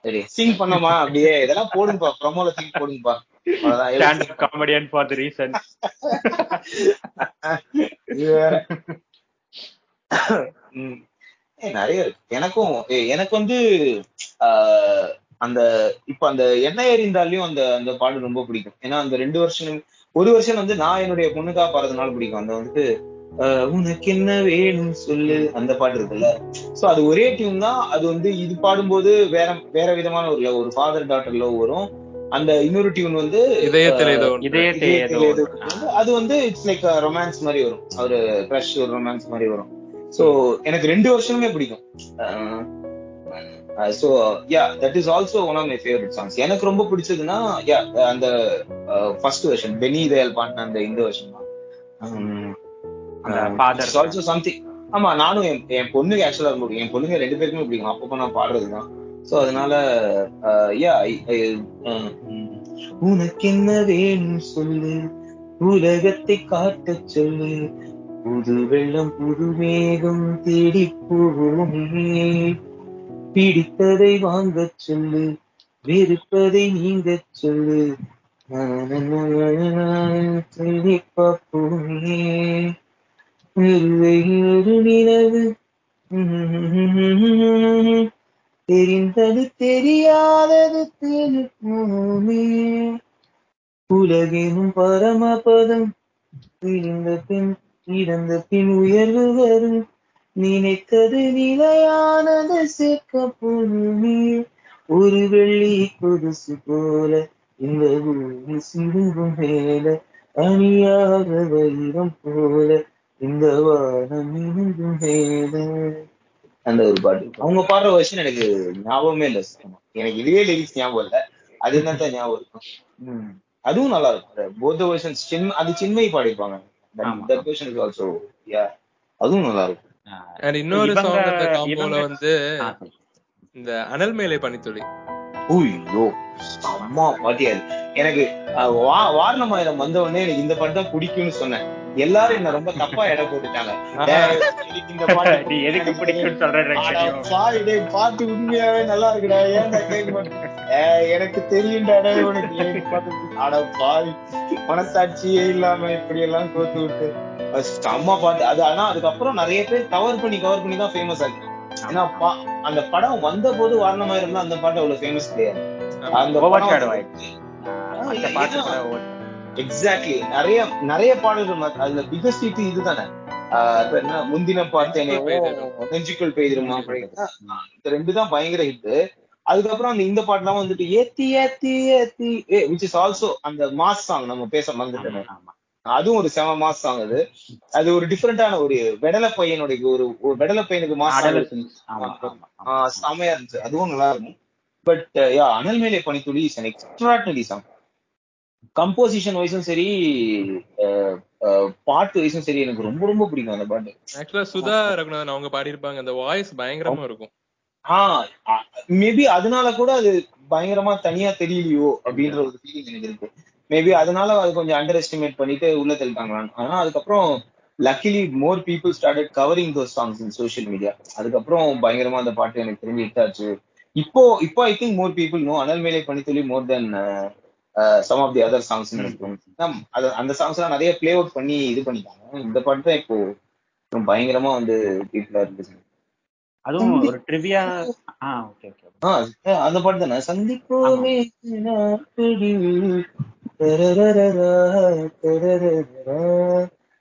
சரி சிங் பண்ணோமா? அப்படியே இதெல்லாம் போடுங்கப்பா. ப்ரொமோல தூக்கி போடுங்கப்பா. அவ்வளவுதான். Stand எல்லாம் up நிறைய இருக்கு. எனக்கும் ஏய், எனக்கு வந்து ஆஹ், அந்த இப்ப அந்த எண்ணெய் எறிந்தாலையும் அந்த அந்த பாட்டு ரொம்ப பிடிக்கும். ஏன்னா அந்த ரெண்டு வருஷம் ஒரு வருஷம் வந்து நான் என்னுடைய பொண்ணுக்கா பாடுறதுனால பிடிக்கும். அந்த வந்து ஆஹ், உனக்கு என்ன வேணும் சொல்லு. அந்த பாட்டு இருக்குல்ல. சோ அது ஒரே டியூன் தான். அது வந்து இது பாடும்போது வேற வேற விதமான ஒரு ஒரு ஃபாதர் டாட்டர் லவ் வரும். அந்த இன்னொரு டியூன் வந்து அது வந்து இட்ஸ் லைக் ரொமான்ஸ் மாதிரி வரும். ஒரு க்ரஷ் ஒரு ரொமான்ஸ் மாதிரி வரும். சோ எனக்கு ரெண்டு வருஷமே பிடிக்கும். So yeah that is also one of my favourite songs எனக்கு ரொம்ப பிடிச்சதுன்னா யா அந்த ஃபர்ஸ்ட் வெர்ஷன் பெனி தயால் பாடின அந்த இந்த வெர்ஷன் தான். ஆல்சோ சம்திங் ஆமா நானும் என் பொண்ணுக்கு ஆக்சுவலா ரொம்ப பிடிக்கும். என் பொண்ணுங்க ரெண்டு பேருக்குமே பிடிக்கும். அப்பப்போ நான் பாடுறதுதான் சோ அதனால யா உனக்கு என்ன வேணும் சொல்லு. உலகத்தை காட்டச் சொல்லு. புது வெள்ளம் புது மேகம் தேடி போவோமே பிடித்ததை வாங்க சொல்லு வெறுப்பதை நீங்க சொல்லு. தேடி பார்ப்போமே ஒரு நிலவு தெரிந்தது தெரியாதது தெரிப்போமே உலகினும் பரமபதம் இழந்த பின் இழந்த பின் உயர்வு வரும். நினைத்தது நிலையானது சேர்க்க போதுமே ஒரு வெள்ளி கொலுசு போல இந்த பூமி சிறுகும் மேல. அணியாக வைரம் போல இந்த வானம் இனிங்கும் மேல. அந்த ஒரு பாட்டு அவங்க பாடுற வருஷன் எனக்கு ஞாபகமே இல்ல எனக்கு இதுவே லிரிக்ஸ் ஞாபகம் இல்ல. அது என்னத்தான் ஞாபகம் இருக்கும். அதுவும் நல்லா இருக்கும். போத் வெர்ஷன்ஸ் சின் அது சின்மை பாடிப்பாங்க அதுவும் நல்லா இருக்கும். And இன்னொரு சாங் அந்த காம்போல இவங்க- வந்து இந்த அனல் மேலே பனித்துளி. ஐயோ அம்மா பாட்டியா இது. எனக்கு வா- வாரணமாயிரம் வந்த உடனே எனக்கு இந்த பாட்டு தான் பிடிக்கும்னு சொன்னேன். எல்லாரும் என்ன ரொம்ப தப்பா எடை போட்டுட்டாங்க எதுக்கு பிடிக்கும்னு சொல்ற எனக்கு அட தெரியும். பாவி டேய், பாட்டு உண்மையாவே நல்லா இருக்குடா. ஏன்டா கேட்க எனக்கு தெரியும்டா டேய், உனக்கு பிடிக்கும்? அட பாவி மனசாட்சியே இல்லாம இப்படி எல்லாம் கோத்து விட்டு செம்ம பாட்டு. அது ஆனா அதுக்கப்புறம் நிறைய பேர் கவர் பண்ணி கவர் பண்ணி தான் ஃபேமஸ் ஏன்னா பா- அந்த படம் வந்த போது வாரணமா இருந்தா அந்த பாட்டு அவ்வளவு ஃபேமஸ் கிடையாது. அந்த பாட்டு எக்ஸாக்ட்லி நிறைய நிறைய பாடல்கள் அதுல பிகஸ்ட் ஹிட் இதுதானே? முந்தின பார்த்தேனே. நெஞ்சுக்குள் பெய்திருமா இந்த ரெண்டு தான் பயங்கர ஹிட் அதுக்கப்புறம் அந்த இந்த பாட்டுலாம் வந்துட்டு ஏத்தி ஏத்தி ஏத்தி விச் இஸ் ஆல்சோ அந்த மாஸ் சாங் நம்ம பேச மறந்துட்டோமே. அதுவும் ஒரு செம மாஸ் சாங் அது. அது ஒரு டிஃப்ரெண்டான ஒரு வெடல பையனுடைய ஒரு வெடல பையனுக்கு மாஸ் செமையா இருந்துச்சு. அதுவும் நல்லா இருக்கும். But yeah Anal Mele Panithuli is an extraordinary song composition வைஸும் சரி பாட்டு வைஸும் சரி எனக்கு ரொம்ப ரொம்ப பிடிக்கும் அந்த பாட்டு. ஆக்சுவலா சுதா ரகுநாதன் அவங்க பாடியிருப்பாங்க அந்த வாய்ஸ் பயங்கரமா இருக்கும். ஆஹ் மேபி அதனால கூட அது பயங்கரமா தனியா தெரியலையோ அப்படின்ற ஒரு ஃபீலிங் எனக்கு இருக்கு. மேபி அதனால அது கொஞ்சம் அண்டர் எஸ்டிமேட் பண்ணிட்டு உள்ள தள்ளிட்டாங்களான்னு ஆனா அதுக்கப்புறம் luckily more people started covering those songs in social media அதுக்கப்புறம் பயங்கரமா அந்த பாட்டு எனக்கு திரும்பி இட்டாச்சு இப்போ இப்போ I think more people know Anal Mele Panithuli more then some of the other songs அது- அந்த சாங்ஸ் எல்லாம் நிறைய பிளே அவுட் பண்ணி இது பண்ணிட்டாங்க. இந்த பாட்டு தான் இப்போ பயங்கரமா வந்து பீப்புளா இருந்துச்சு அதுவும் ஒரு ட்ரிவியா ஆ ஓகே ஓகே அந்த பாட்டு தானே? சந்திப்போமே.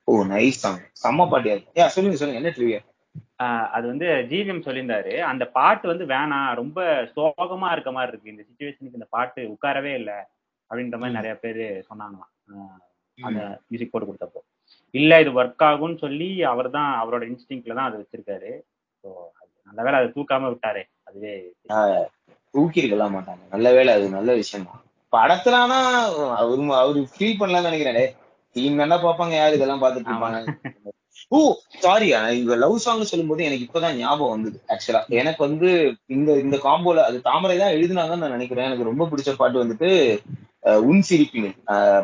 ஓ நைஸ் சாங் செம்ம பாட்டியா யா சொல்லுங்க சொல்லுங்க. என்ன ட்ரிவியா அது வந்து ஜிவிஎம் சொல்லியிருந்தாரு. அந்த பாட்டு வந்து வேணாம். ரொம்ப சோகமா இருக்க மாதிரி இருக்கு. இந்த சுச்சுவேஷனுக்கு இந்த பாட்டு உட்காரவே இல்லை. அப்படின்ற மாதிரி நிறைய பேர் சொன்னாங்களாம். அந்த மியூசிக் போட்டு கொடுத்தப்போ. இல்ல இது ஒர்க் ஆகும்னு சொல்லி அவர் தான் அவரோட இன்ஸ்டிங்க்ல தான் அதை வச்சிருக்காரு. ஸோ நல்ல வேளை அதை தூக்காம விட்டாரே அதுவே தூக்கி இருக்கலாம் மாட்டாங்க. நல்ல வேளை அது நல்ல விஷயம் தான். படத்துலானா அவரு அவரு ஃபீல் பண்ணலாம்னு நினைக்கிறேன். டீம் என்ன பாப்பாங்க யாரு? இதெல்லாம் பாத்துட்டு. இருப்பாங்க. ஓ சாரி இந்த லவ் சாங் சொல்லும்போது எனக்கு இப்பதான் ஞாபகம் வந்தது ஆக்சுவலா எனக்கு வந்து இந்த இந்த காம்போல அது தாமரை தான் எழுதுனாங்கன்னு நான் நினைக்கிறேன். எனக்கு ரொம்ப பிடிச்ச பாட்டு வந்துட்டு உன் சிரிப்பினு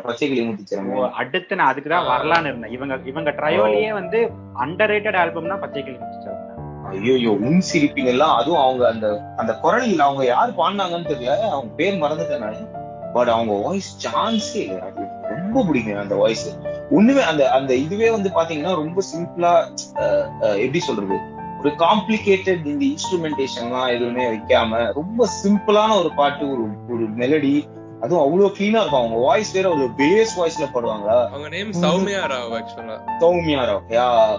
பச்சை கிளி ஓ, முத்துச்சிறங்க அடுத்து நான் அதுக்கு தான் வரலான்னு இருந்தேன். இவங்க இவங்க ட்ரையோலயே வந்து அண்டர் ரேட்டட் ஆல்பம்னா பச்சை கிளி முடிச்சிருக்காங்க ஐயோ உன் சிரிப்பின் எல்லாம் அதுவும் அவங்க அந்த அந்த குரலில் அவங்க யார் பாடினாங்கன்னு தெரியல. அவங்க பேர் மறந்துட்டேன் நான். பட் அவங்க வாய்ஸ் சான்ஸே ரொம்ப பிடிக்கும் அந்த வாய்ஸ் ஒண்ணுமே அந்த அந்த இதுவே வந்து பாத்தீங்கன்னா ரொம்ப சிம்பிளா எப்படி சொல்றது? ஒரு காம்ப்ளிகேட்டட் இந்த இன்ஸ்ட்ருமெண்டேஷன்லாம் எதுவுமே வைக்காம ரொம்ப சிம்பிளான ஒரு பாட்டு ஒரு ஒரு மெலடி அதுவும் அவ்வளவு கிளீனா இருக்கும். அவங்க வாய்ஸ் வேற ஒரு பேஸ் வாய்ஸ்ல பாடுவாங்க. அவங்க நேம் சௌமியா ராவ் ஆக்சுவலா சௌமியா ராவ் யா.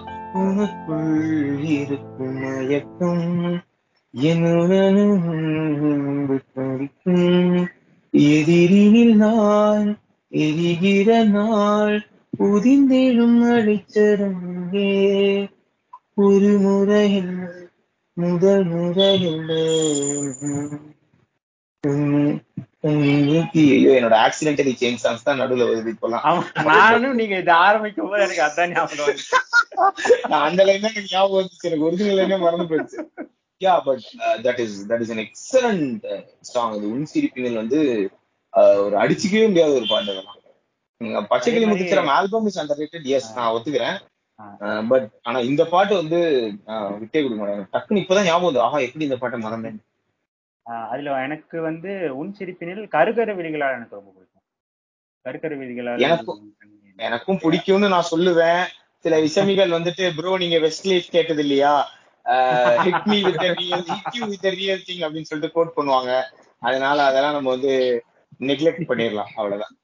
இருக்கும் மயக்கம் துடிக்கும். எதிரினில் நான் எரிகிற நாள் உதிர்ந்திடும் அழைச்சரங்கே ஒரு முறையில் முதல் முறையில் ஐயோ என்னோட ஆக்சிடென்டலி சேஞ்ச் சாங்ஸ் தான் நடுவுல வருது இப்பெல்லாம் நானும் நீங்க இது ஆரம்பிக்கும் போது எனக்கு அதான் ஞாபகம். நான் அந்த லைன் தான் எனக்கு ஞாபகம் வந்துச்சு. எனக்கு ஒரிஜினல் லைனே மறந்து போயிடுச்சு. Yeah but that is that is an excellent song அது உன் சிரிப்பினில் வந்து uh, ஒரு அடிச்சுக்கவே முடியாத ஒரு பாட்டு அதெல்லாம் நீங்க பச்சைக்கிளி அதே மாதிரி- முத்துச்சிரம் album is underrated yes நான் ஒத்துக்கிறேன். பட் ஆனா இந்த பாட்டு வந்து uh, விட்டே கொடுக்க மாட்டேன். டக்குன்னு இப்பதான் ஞாபகம் ஆஹா எப்படி இந்த பாட்டை மறந்தேன்? அதுல எனக்கு வந்து உன் சிரிப்பினில் கருகர விழிகளால் எனக்கு ரொம்ப பிடிக்கும். கருக்கர விழிகளால் எனக்கும். பிடிக்கும்னு நான் சொல்லுவேன். சில விஷமிகள் வந்துட்டு ப்ரோ நீங்க வெஸ்ட் லைஃப் கேட்டது இல்லையா? Hit me with real hit with real thing அப்படின்னு சொல்லிட்டு கோட் பண்ணுவாங்க. அதனால அதெல்லாம் நம்ம வந்து நெக்லெக்ட் பண்ணிடலாம் அவ்வளவுதான்.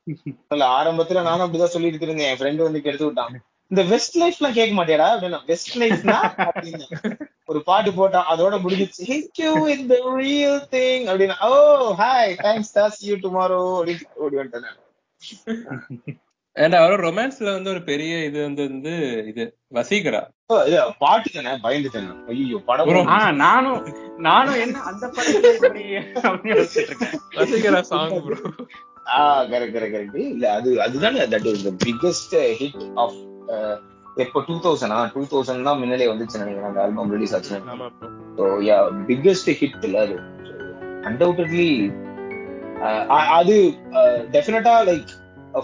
இல்ல ஆரம்பத்துல நானும் அப்படிதான் சொல்லிட்டு இருந்தேன். என் ஃப்ரெண்டு வந்து கெடுத்து விட்டான். இந்த வெஸ்ட் லைஃப்லாம் கேட்க மாட்டியாடா? அப்படின்னா வெஸ்ட் லைஃப்னா? ஒரு பாட்டு போட்டான் அதோட முடிஞ்சிச்சு hit you with real thing அப்படின்னா. ஓ ஹாய் தேங்க்ஸ் தாஸ் யூ டுமாரோ அப்படின்னு ஓடி வந்துட்டேன். அண்ட் அவரோட ரொமான்ஸ்ல வந்து ஒரு பெரிய இது வந்து வந்து இது வசீகரா? பாட்டு தானே பயந்துட்டேன். ஐயோ படம் நானும் நானும் என்ன அந்த இருக்கேன். Vaseegara song bro ah correct correct correct இல்ல அது அதுதானே that is the biggest hit of எப்போ டூ தௌசண்ட் டூ தௌசண்ட் தான் முன்னாலே வந்துச்சு நினைக்கிறேன். அந்த ஆல்பம் ரிலீஸ் ஆச்சு ஸோ யா பிக்கஸ்ட் ஹிட் இல்ல அது. அன்டவுட்லி அது டெஃபினட்டா like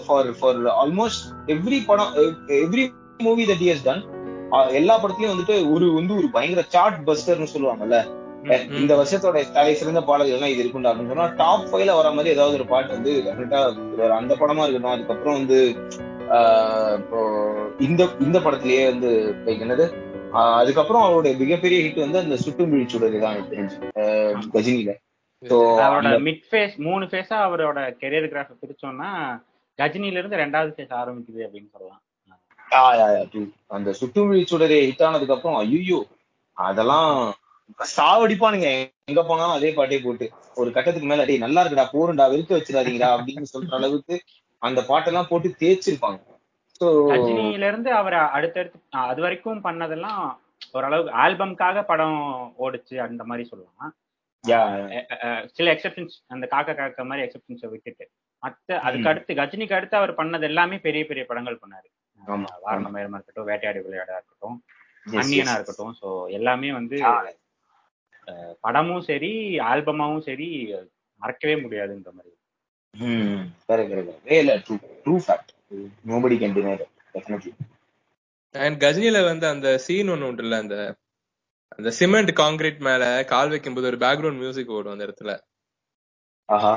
for for almost every படம் every movie that years done எல்லா படத்துலயும் வந்துட்டு ஒரு வந்து ஒரு பயங்கர சார்ட் பஸ்டர்னு சொல்லுவாங்கல்ல. இந்த வருஷத்தோட தலை சிறந்த பாடல்கள்லாம் இது இருக்குண்டா அப்படின்னு சொன்னா டாப் ஃபைவ்ல வர மாதிரி ஏதாவது ஒரு பாட்டு வந்து டெஃபினட்டா அந்த படமா இருக்கட்டும் அதுக்கப்புறம் வந்து இந்த இந்த படத்திலேயே வந்து என்னது? அதுக்கப்புறம் அவருடைய மிகப்பெரிய ஹிட் வந்து அந்த சுட்டுமிழி சுடரு தான் எனக்கு தெரிஞ்சு. கஜினில அவரோட மிட் ஃபேஸ் மூணு ஃபேஸா அவரோட கெரியர் கிராஃப் பிரிச்சோம்னா கஜினில இருந்து ரெண்டாவது ஃபேஸ் ஆரம்பிக்குது அப்படின்னு சொல்லலாம். அந்த சுட்டுமிழி சுடரே ஹிட் ஆனதுக்கு அப்புறம் ஐயோ அதெல்லாம் சாவடிப்பானுங்க. எங்க போனாலும் அதே பாட்டே போட்டு. ஒரு கட்டத்துக்கு மேல டேய் நல்லா இருக்குடா போருண்டா வெறுக்க வச்சிடாதீங்கடா அப்படின்னு சொல்ற அளவுக்கு அந்த பாட்டெல்லாம் போட்டு தேய்ச்சிருப்பாங்க. கஜினில இருந்து அவர் அடுத்தடுத்து அது வரைக்கும் பண்ணதெல்லாம் ஓரளவுக்கு ஆல்பம்காக படம் ஓடுச்சு அந்த மாதிரி சொல்லலாம். சில எக்ஸப்ஷன்ஸ் அந்த காக்கா காக்கா மாதிரி எக்ஸப்ஷன்ஸை விட்டுட்டு. மத்த அதுக்கு அடுத்து கஜினிக்கு அடுத்து அவர் பண்ணது எல்லாமே பெரிய பெரிய படங்கள் பண்ணாரு. வாரணமயமா இருக்கட்டும் வேட்டையாடி விளையாடா இருக்கட்டும் அந்நியனா இருக்கட்டும். சோ எல்லாமே வந்து படமும் சரி ஆல்பமாவும் சரி மறக்கவே முடியாதுன்ற மாதிரி. ம் கரெக்ட் கரெக்ட் இல்ல true true fact nobody can deny definitely and கஜினில வந்து அந்த சீன் ஒண்ணு உண்டுல்ல அந்த அந்த சிமெண்ட் காங்கிரீட் மேல கால் வைக்கும்போது ஒரு பேக்ரவுண்ட் மியூசிக் ஓடும் அந்த இடத்துல. ஆஹா.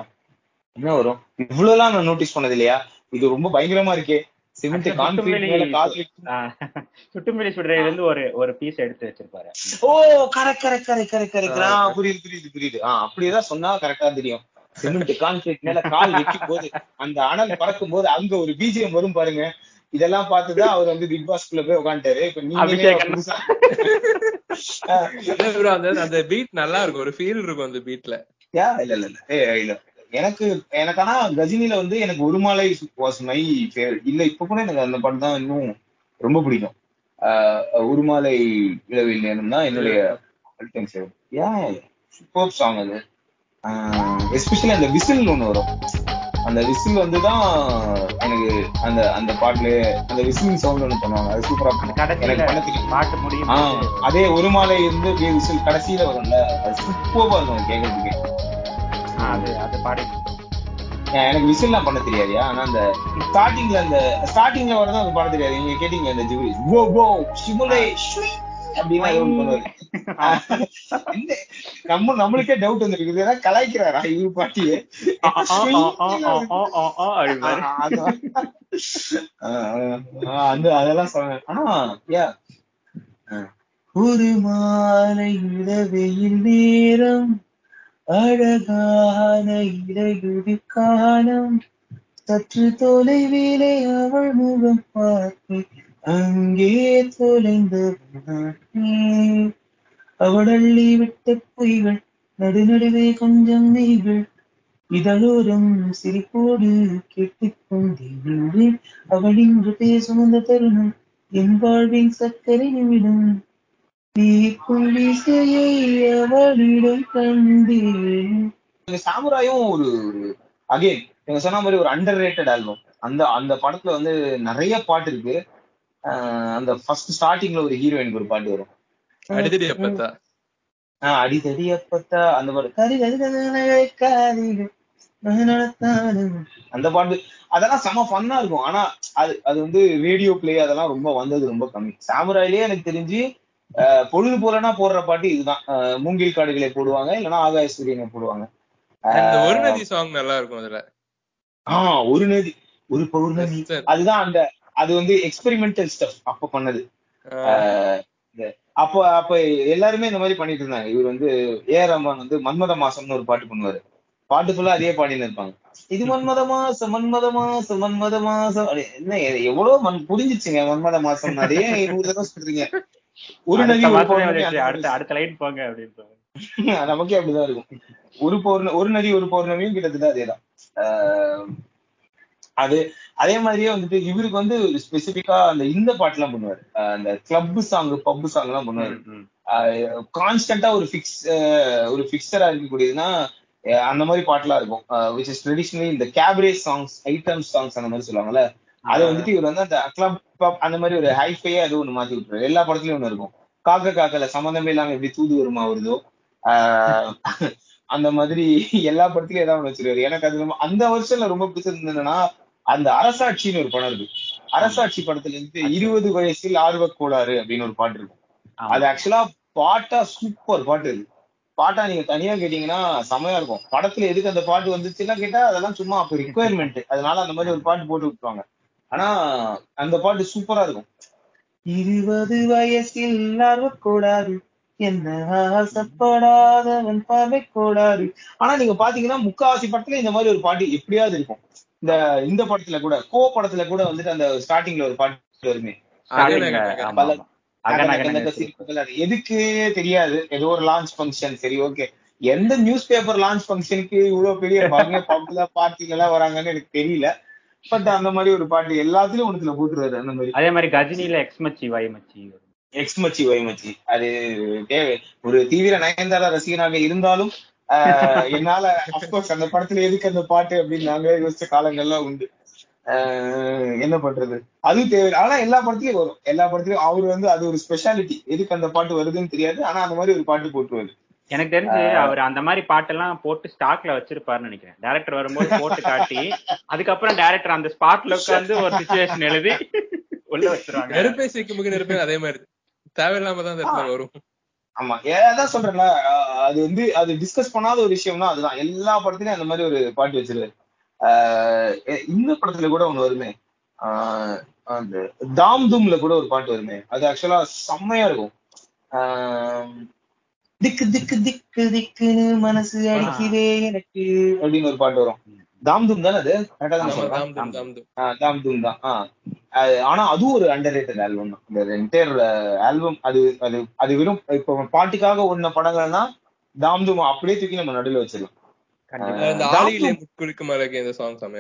என்ன வரும்? இவ்வளவு எல்லாம் நான் நோட்டீஸ் பண்ணது இல்லையா? இது ரொம்ப பயங்கரமா இருக்கே. சிமெண்ட் கான்கிரீட் மேல கால் வைக்கும். ஆஹ், சுட்டுமிழி சுடுறையில இருந்து ஒரு ஒரு பீஸ் எடுத்து வச்சிருப்பாரு. ஓ correct correct correct correct correct புரியுது புரியுது புரியுது. ஆ அப்படியேதான் சொன்னா கரெக்டா தெரியும். சிமெண்ட் கான்கிரீட் மேல கால் வைக்கும் போது அந்த அனல் பறக்கும் போது அங்க ஒரு பிஜிஎம் வரும் பாருங்க. இதெல்லாம் பார்த்துதான் அவர் வந்து பிக் பாஸ்குள்ள போய் உட்காந்துட்டாரு இப்ப நீங்க அந்த அந்த பீட் நல்லா இருக்கும். ஒரு ஃபீல் இருக்கும் அந்த பீட்ல யா இல்ல இல்ல இல்ல. எனக்கு எனக்கு ஆனா கஜினில வந்து எனக்கு ஒரு மாலை வாஸ் மை ஃபேவரட் இல்ல இப்ப கூட எனக்கு அந்த படம் தான் இன்னும் ரொம்ப பிடிக்கும். ஆஹ் ஒரு மாலை இளவில் நேரம் தான் என்னுடைய ஏன் சூப்பர் சாங் அது. எஸ்பெஷலி அந்த விசில் ஒண்ணு வரும். அந்த விசில் வந்து தான் எனக்கு அந்த அந்த பாட்டுல அந்த விசில் சவுண்ட் ஒண்ணு பண்ணுவாங்க. அது சூப்பரா எனக்கு பாட்டு முடியும் அதே ஒரு மாலை இருந்து அப்படியே விசில் கடைசியில வரும்ல அது சூப்பரா இருக்கும் கேட்கறதுக்கு அது அது பாடி. எனக்கு விசில்லாம் பண்ண தெரியாதுயா? ஆனா அந்த ஸ்டார்டிங்ல அந்த ஸ்டார்டிங்ல வரதான் அது பண்ண தெரியாது. நீங்க கேட்டீங்க அந்த ஜிபி. ஓ ஓ சிமுலே அப்படின்னு நம்ம நம்மளுக்கே டவுட் வந்துருக்கு ஏன்னா கலாய்க்கிறாரா இவரு பாட்டியே அது அதெல்லாம் சொல்றேன் ஆனா யா ஒரு மாலை இடவெயில் நேரம் அழகான இடையுடு காலம் சற்று தொலைவிலே அவள் முகம் பார்ப்பேன் அங்கே தொலைந்து அவடள்ளி விட்ட பொய்கள் நடுநடுவே கொஞ்சம் மெய்கள் இதழோரம் சிரிப்போடு கேட்டுக் அவள் இன்று பேசும் அந்த தருணம் என் வாழ்வின் சக்கரை நிமிடம். தீக்கும் விசையை அவளிடம் கண்டேன் சாமுராயும் ஒரு அகைன் நீங்க சொன்ன மாதிரி ஒரு அண்டர் ரேட்டட் ஆல்பம் அந்த அந்த படத்துல வந்து நிறைய பாட்டு இருக்கு. அந்த ஃபர்ஸ்ட் ஸ்டார்டிங்ல ஒரு ஹீரோயினுக்கு ஒரு பாட்டு வரும். அடிதடி அப்பத்தா. ஆஹ் அடிதடி அப்பத்தா அந்த பாட்டு. கரி கரி. அந்த பாட்டு. அதெல்லாம் செம ஃபன்னா இருக்கும். ஆனா அது அது வந்து ரேடியோ பிளே அதெல்லாம் ரொம்ப வந்தது ரொம்ப கம்மி. சாமுராயிலேயே எனக்கு தெரிஞ்சு ஆஹ் பொழுது போலனா போடுற பாட்டு இதுதான். மூங்கில் காடுகளை போடுவாங்க இல்லைன்னா ஆகாய சூரியனை போடுவாங்க. அந்த ஒரு நதி சாங் நல்லா இருக்கும் அதுல. ஆஹ் ஒரு நதி. ஒரு பௌர்ணமி. அதுதான் அந்த அது வந்து எக்ஸ்பெரிமெண்டல் ஸ்டப் அப்ப பண்ணது. அப்போ அப்ப எல்லாருமே இந்த மாதிரி பண்ணிட்டு இருந்தாங்க. இவர் வந்து ஏ ஆர் ரஹ்மான் வந்து மன்மத மாசம்னு ஒரு பாட்டு பண்ணுவாரு. பாட்டு ஃபுல்லா அதே பாடின்னு இருப்பாங்க. இது மன்மத மாசம் மன்மத மாசம் மன்மத மாசம். என்ன எவ்வளவு மண் புரிஞ்சிச்சுங்க மன்மத மாசம் அதே நூறு தடவை சொல்றீங்க. ஒரு நதி அடுத்த அடுத்த லைன் போங்க அப்படின்னு நமக்கே அப்படிதான் இருக்கும். ஒரு பௌர்ணமி ஒரு நதி ஒரு பௌர்ணமியும் கிட்டத்தட்ட அதேதான். அது அதே மாதிரியே வந்துட்டு இவருக்கு வந்து ஸ்பெசிபிக்கா அந்த இந்த பாட்டு எல்லாம் பண்ணுவாரு அந்த கிளப் சாங் பப் சாங் எல்லாம் பண்ணுவாரு. கான்ஸ்டன்டா ஒரு ஃபிக்ஸ் ஒரு ஃபிக்ஸரா இருக்கக்கூடியதுன்னா அந்த மாதிரி பாட்டுலாம் இருக்கும். விச் இஸ் ட்ரெடிஷனலி இந்த கேபரே சாங்ஸ் ஐட்டம் சாங்ஸ் அந்த மாதிரி சொல்லுவாங்கல்ல அது வந்துட்டு இவர் வந்து அந்த கிளப் பப் அந்த மாதிரி ஒரு ஹைஃபையா அது ஒண்ணு மாத்தி விட்டுருவாரு. எல்லா படத்துலயும் ஒண்ணு இருக்கும். காக்க காக்கல சம்மந்தமே இல்லாம எப்படி தூது வருமா வருதோ ஆஹ் அந்த மாதிரி எல்லா படத்துலயும் ஏதாவது ஒண்ணு வச்சிருக்காரு எனக்கு அது ரொம்ப- அந்த வருஷம்ல ரொம்ப பிடிச்சது என்னன்னா அந்த அரசாட்சின்னு ஒரு படம் இருக்கு. அரசாட்சி படத்துல இருந்து இருபது வயசில் ஆர்வக் கோளாறு அப்படின்னு ஒரு பாட்டு இருக்கும். அது ஆக்சுவலா பாட்டா சூப்பர் பாட்டு இது பாட்டா நீங்க தனியா கேட்டீங்கன்னா செமையா இருக்கும். படத்துல எதுக்கு அந்த பாட்டு வந்துச்சுன்னா கேட்டா அதெல்லாம் சும்மா அப்ப ரிக்குவயர்மெண்ட் அதனால அந்த மாதிரி ஒரு பாட்டு போட்டு விட்டுருவாங்க. ஆனா அந்த பாட்டு சூப்பரா இருக்கும். இருபது வயசில் ஆர்வக்கூடாது என்ன ஆசைப்படாதவன் ஆனா நீங்க பாத்தீங்கன்னா முக்காவாசி படத்துல இந்த மாதிரி ஒரு பாட்டு எப்படியாவது இருக்கும். இந்த இந்த படத்துல கூட கோ படத்துல கூட வந்துட்டு அந்த ஸ்டார்டிங்ல ஒரு பாட்டு வருமே. எதுக்கு தெரியாது. ஏதோ ஒரு லான்ச் ஃபங்க்ஷன் சரி ஓகே எந்த நியூஸ் பேப்பர் லான்ச் ஃபங்க்ஷனுக்கு இவ்வளவு பெரிய பங்க பப்ல பார்ட்டிகளா வராங்கன்னு எனக்கு தெரியல. பட் அந்த மாதிரி ஒரு பாட்டு எல்லாத்துலயும் ஒண்ணுத்துல போட்டுருவாரு அந்த மாதிரி. அதே மாதிரி கஜினில எக்ஸ் மச்சி வை மச்சி. எக்ஸ் மச்சி ஒய் மச்சி. அது தேவை. ஒரு தீவிர நயன்தாரா ரசிகனாக இருந்தாலும் என்னால அப்கோர்ஸ் அந்த படத்துல எதுக்கு அந்த பாட்டு அப்படின்னு நாங்க யோசிச்ச காலங்கள்லாம் உண்டு. ஆஹ், என்ன பண்றது? அதுவும் தேவை ஆனா எல்லா படத்துலயும் வரும். எல்லா படத்துலயும் அவரு வந்து அது ஒரு ஸ்பெஷாலிட்டி எதுக்கு அந்த பாட்டு வருதுன்னு தெரியாது. ஆனா அந்த மாதிரி ஒரு பாட்டு போட்டுருவாரு எனக்கு தெரிஞ்சு அவர் அந்த மாதிரி பாட்டெல்லாம் போட்டு ஸ்டாக்ல வச்சிருப்பாருன்னு நினைக்கிறேன். டேரக்டர் வரும்போது போட்டு காட்டி அதுக்கப்புறம் டேரக்டர் அந்த ஸ்பாட்ல உட்கார்ந்து ஒரு சுச்சுவேஷன் எழுதி உள்ள வச்சிருவாங்க. நெருப்பை சிக்குமுக்கு நெருப்பை அதே மாதிரி. தேவையில்லாம தான் வரும். ஆமா. அதான் சொல்றேன்ல. அது வந்து அது டிஸ்கஸ் பண்ணாத ஒரு விஷயம்னா அதுதான். எல்லா படத்துலயும் அந்த மாதிரி ஒரு பாட்டு வச்சிருவாரு இந்த படத்துல கூட ஒண்ணு வருமே. ஆஹ் அந்த தாம் தூம்ல கூட ஒரு பாட்டு வருமே. அது ஆக்சுவலா செம்மையா இருக்கும். ஆஹ் திக்கு திக்கு திக்கு திக்குன்னு மனசு அடிக்குதே எனக்கு அப்படின்னு ஒரு பாட்டு வரும். தாம் தூம் தானே அது? கரெக்டா தானே ஆஹ் ஆஹ் அது ஆனா அதுவும் ஒரு அண்டர் ரேட்டட் ஆல்பம் இந்த என்டையர் ஆல்பம் அது அது அது வெறும் இப்போ பாட்டுக்காக ஓடின படங்கள்னா தாம் தூம் அப்படியே தூக்கி நம்ம நடுவில் வச்சிடலாம்.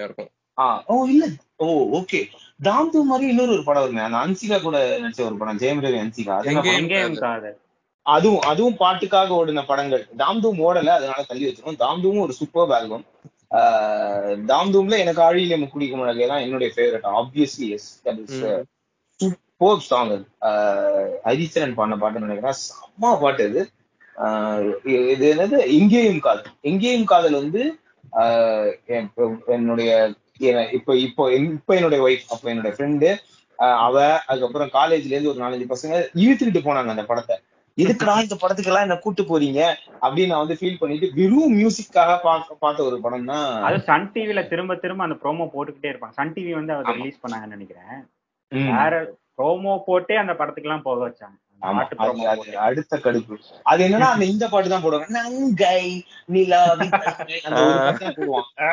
இருக்கும். ஆ ஓ இல்ல. ஓ ஓகே தாம் தூம் மாதிரி இன்னொரு ஒரு படம் வருமே. அந்த அன்சிகா கூட நடிச்ச ஒரு படம். ஜெயம் ரவி அன்சிகா. அது அதுவும் அதுவும் பாட்டுக்காக ஓடின படங்கள். தாம் தூம் ஓடல அதனால தள்ளி வச்சிருக்கோம். தாம் தூமும் ஒரு சூப்பர் ஆல்பம் தாம் தூம்ல எனக்கு ஆழியிலே முக்குடிக்கும் அழகே தான் என்னுடைய favourite obviously yes that is. Super song அது ஹரிச்சரன் பாடின பாட்டுன்னு நினைக்கிறேன். செம்ம பாட்டு ஆஹ் இது என்னது? எங்கேயும் காதல். எங்கேயும் காதல் வந்து என்னுடைய என் இப்ப இப்போ இப்ப என்னுடைய ஒய்ஃப் அப்ப என்னுடைய ஃப்ரெண்டு அவ அதுக்கப்புறம் காலேஜ்ல இருந்து ஒரு நாலஞ்சு பசங்க இழுத்துக்கிட்டு போனாங்க அந்த படத்தை. எதுக்குடா இந்த படத்துக்கு எல்லாம் என்ன கூட்டு போறீங்க அப்படின்னு நான் வந்து ஃபீல் பண்ணிட்டு வெறும் மியூசிக்காக பார்க்க பார்த்த ஒரு படம் தான் அது சன் டிவில திரும்ப திரும்ப அந்த ப்ரோமோ போட்டுக்கிட்டே இருப்பாங்க சன் டிவி வந்து அவர் ஆமா. ரிலீஸ் பண்ணாங்கன்னு நினைக்கிறேன். வேற ப்ரோமோ போட்டே அந்த படத்துக்கு எல்லாம் போக வச்சாங்க அடுத்த கடுப்பு. அது என்னன்னா அந்த இந்த பாட்டு தான் போடுவாங்க. நங்கை ஆ,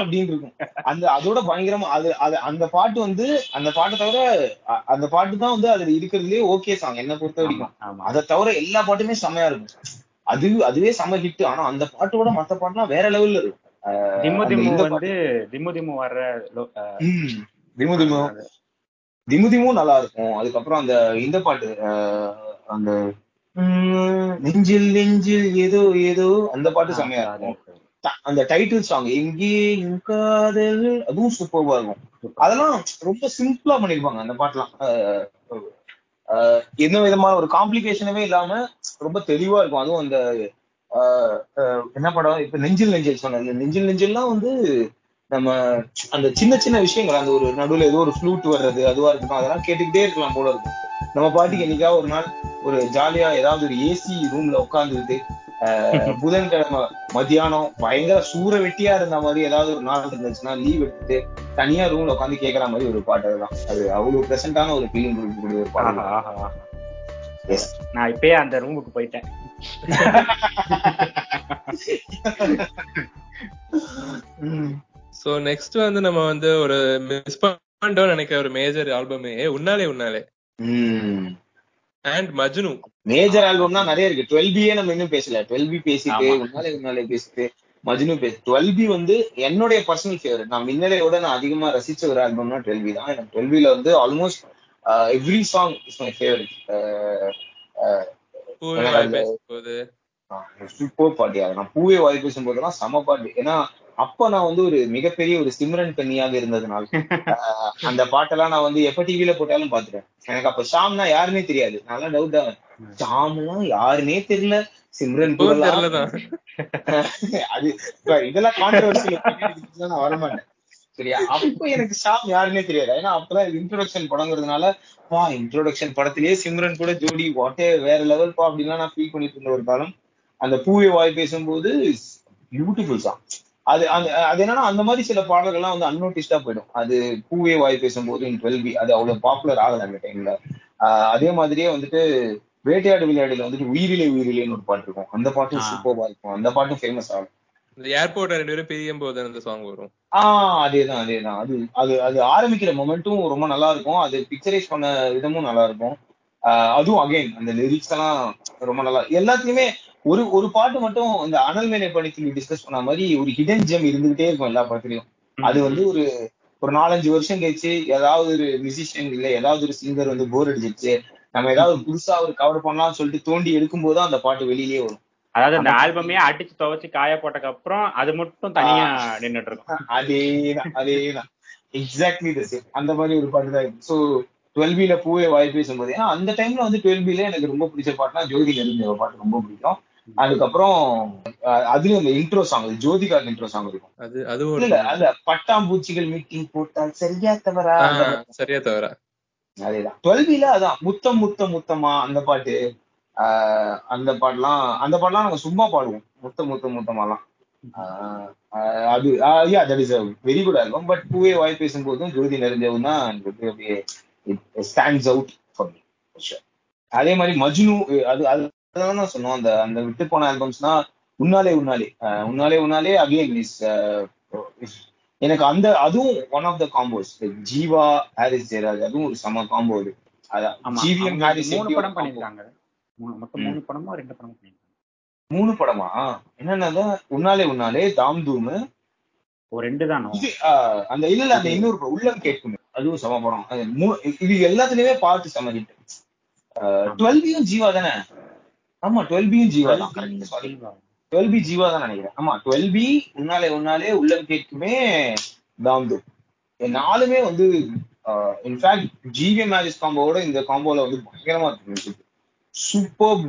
அப்படின்னு இருக்கும். அந்த அதோட பயங்கரமா அது அது அந்த பாட்டு வந்து அந்த பாட்டை தவிர அந்த பாட்டு தான் வந்து அதுல இருக்கிறதுலே ஓகே சாங். என்ன பொறுத்த வரைக்கும். அதை தவிர எல்லா பாட்டுமே செம்மையா இருக்கும். அது அதுவே செம்ம ஹிட் ஆனா அந்த பாட்டோட மத்த பாட்டுலாம் வேற லெவல்ல இருக்கும். திம்மு திம்மு வந்து திம்மு திம்மு வர்ற லோ- அஹ் ம் திமு திமு அது- திமு திமும் நல்லா இருக்கும். அதுக்கப்புறம் அந்த இந்த பாட்டு அந்த நெஞ்சில் நெஞ்சில் ஏதோ ஏதோ அந்த பாட்டு செம்மையா இருக்கும். அந்த டைட்டில் சாங் எங்கேயும் காதல் அதுவும் சூப்பர்வா இருக்கும். அதெல்லாம் ரொம்ப சிம்பிளா பண்ணிருப்பாங்க அந்த பாட்டுலாம். எந்த விதமான ஒரு காம்ப்ளிகேஷனுமே இல்லாம ரொம்ப தெளிவா இருக்கும். அதுவும் அந்த என்ன படம்? இப்ப நெஞ்சில் நெஞ்சில் சொன்னேன். நெஞ்சில் நெஞ்சில்லாம் வந்து நம்ம அந்த சின்ன சின்ன விஷயங்கள் அந்த ஒரு நடுவுல ஏதோ ஒரு ஃப்ளூட் வர்றது அதுவா இருக்கட்டும் அதெல்லாம் கேட்டுக்கிட்டே இருக்கலாம் போல இருக்கும் நம்ம பாட்டுக்கு என்னைக்காவது ஒரு நாள் ஒரு ஜாலியா ஏதாவது ஒரு ஏசி ரூம்ல உட்காந்துக்கிட்டு புதன்கிழமை மத்தியானம் பயங்கர சூற வெட்டியா இருந்த மாதிரி ஏதாவது ஒரு நாள் இருந்துச்சுன்னா லீவ் எடுத்துட்டு தனியா ரூம்ல உட்காந்து கேட்கற மாதிரி ஒரு பாட்டு அதுதான். அது அவ்வளவு பிரெசென்டான ஒரு ஃபீலிங் கொடுக்கக்கூடிய ஒரு பாட்டு. நான் இப்பயே அந்த ரூமுக்கு போயிட்டேன். சோ நெக்ஸ்ட் வந்து நம்ம வந்து ஒரு மிஸ் பண்ணிட்டோம் நினைக்கிற ஒரு மேஜர் ஆல்பமே உன்னாலே உன்னாலே. அண்ட் மஜ்னு. மேஜர் ஆல்பம்னா நிறைய இருக்கு. டுவெல் பியே நம்ம இன்னும் பேசல. டுவெல் பி பேசிட்டு. உன்னாலே உன்னாலே பேசிட்டு மஜ்னு பேசி டுவெல் பி வந்து என்னுடைய பர்சனல் ஃபேவரட் நான் மின்னலையோட நான் அதிகமா ரசிச்ச ஒரு ஆல்பம்னா டுவெல் பி தான். எனக்கு டுவெல் பில வந்து almost every song is my favourite super பாட்டு அது நான் பூவே வாய் பேசும்போதெல்லாம் செம பாட்டு ஏன்னா அப்ப நான் வந்து ஒரு மிகப்பெரிய ஒரு சிம்ரன் கன்னியாக இருந்ததுனால அந்த பாட்டெல்லாம் நான் வந்து எப்ப டிவில போட்டாலும் பாத்துட்டேன் எனக்கு அப்ப ஷாம்னா யாருன்னே தெரியாது. நல்லா டவுட் ஆகும் ஷாம்லாம் யாருன்னே தெரியல. சிம்ரன் அது இதெல்லாம் கான்ட்ரவர்சியில நான் வரமாட்டேன். சரியா? அப்ப எனக்கு ஷாம் யாருன்னே தெரியாது. ஏன்னா அப்பதான் இன்ட்ரோடக்ஷன் படங்கிறதுனால வா இன்ட்ரோடக்ஷன் படத்திலேயே சிம்ரன் கூட ஜோடி வாட்டே வேற லெவல் பா அப்படின்லாம் நான் ஃபீல் பண்ணிட்டு இருந்த ஒரு காலம். அந்த பூவே வாய் பேசும்போது பியூட்டிஃபுல் சாங் அது அது என்னன்னா அந்த மாதிரி சில பாடல்கள்லாம் வந்து அன்னோட்டிஸ்டா போயிடும். அது பூவே வாய் பேசும்போது டுவெல் பி அது அவ்வளவு பாப்புலர் ஆகல அந்த டைம்ல அதே மாதிரியே வந்துட்டு வேட்டையாடு விளையாடுல வந்துட்டு உயிரிலே உயிரிலேன்னு ஒரு பாட்டு இருக்கும். அந்த பாட்டும். சூப்பர்வா இருக்கும். அந்த பாட்டும் ஃபேமஸ் ஆகும் இந்த ஏர்போர்ட் ரெண்டு பேரும் பிரியும் போது அந்த சாங் வரும். ஆஹ் அதேதான் அதேதான். அது அது அது ஆரம்பிக்கிற மொமெண்ட்டும் ரொம்ப நல்லா இருக்கும். அது பிக்சரைஸ் பண்ண விதமும் நல்லா இருக்கும். அதுவும் அகைன் அந்த லிரிக்ஸ் எல்லாம் ரொம்ப நல்லா. எல்லாத்துலயுமே ஒரு ஒரு பாட்டு மட்டும் இந்த அனல் மேலே பணிக்கு டிஸ்கஸ் பண்ண மாதிரி ஒரு ஹிடன் ஜெம் இருந்துகிட்டே இருக்கும் எல்லா பாட்டுலயும். அது வந்து ஒரு ஒரு நாலஞ்சு வருஷம் கழிச்சு ஏதாவது ஒரு மியூசிஷியன் இல்ல ஏதாவது ஒரு சிங்கர் வந்து போர் அடிச்சிருச்சு. நம்ம ஏதாவது புதுசா ஒரு கவர் பண்ணலாம்னு சொல்லிட்டு தோண்டி எடுக்கும் போது அந்த பாட்டு வெளியிலேயே வரும். அதாவது அந்த ஆல்பமே அடிச்சு துவைச்சு காய போட்டதுக்கு அப்புறம் அது மட்டும் தனியா நின்னுட்டு இருக்கும். அதேதான் அதேதான். எக்ஸாக்ட்லி த சேம் அந்த மாதிரி ஒரு பாட்டு தான் ஸோ டுவெல் பில பூவே வாய் பேசும்போது. ஏன்னா அந்த டைம்ல வந்து டுவெல் பில எனக்கு ரொம்ப பிடிச்ச பாட்டுனா ஜோதி நெருங்கிய பாட்டு ரொம்ப பிடிக்கும். அதுக்கப்புறம் அதுலயும் அந்த intro song Jyothika intro song இருக்கும். அது அதுவும் இல்ல அந்த பட்டாம்பூச்சிகள் மீட்டிங் போட்டால் சரியா தவறா. சரியா தவிர அதேதான். டுவெல் பில அதான் முத்தம் முத்தம் முத்தமா அந்த பாட்டு அந்த பாட்டுலாம் அந்த பாட்டுலாம் நாங்க சும்மா பாடுவோம். முத்தம் முத்தம் முத்தமாலாம். அது yeah that is very good album but பூவே வாய் பேசும்போதும் ஜோதி நிறைஞ்சவும் தான் எனக்கு வந்து அப்படியே ஸ்டாண்ட்ஸ் அவுட் ஃபார் மீ அதே மாதிரி மஜ்னு அது அதுதான் நான் சொன்னோம். அந்த அந்த விட்டு போன ஆல்பம்ஸ்னா உன்னாலே உன்னாலே உன்னாலே உன்னாலே அகைன் இஸ் எனக்கு அந்த அதுவும் one of the combos Jeeva Harris Jayaraj அதுவும் ஒரு சம காம்போ அது. ஜிவிஎம் ஹாரிஸ் மூணு படம்? பண்ணிருக்காங்க மொத்தம். மூணு படமோ ரெண்டு படமோ பண்ணிருக்காங்க மூணு படமா? என்னன்னா உன்னாலே உன்னாலே தாம் தூமு. ரெண்டு தானோ? அந்த இல்ல அந்த இன்னொரு உள்ளம் கேட்குமே. அதுவும் சம படம். இது எல்லாத்துலயுமே பார்த்து சம ஹிட் டுவெல் பியும் ஜீவா தானே? ஆமா டுவெல் பியும் ஜீவா தான். டுவெல் பி ஜீவா தான் நினைக்கிறேன். ஆமா டுவெல் பி உன்னாலே உன்னாலே உள்ளம் கேட்குமே தாம்து. நாலுமே வந்து இன்ஃபேக்ட் ஜிவி மேரிஸ் காம்போவோட இந்த காம்போல வந்து பயங்கரமா இருக்கு music super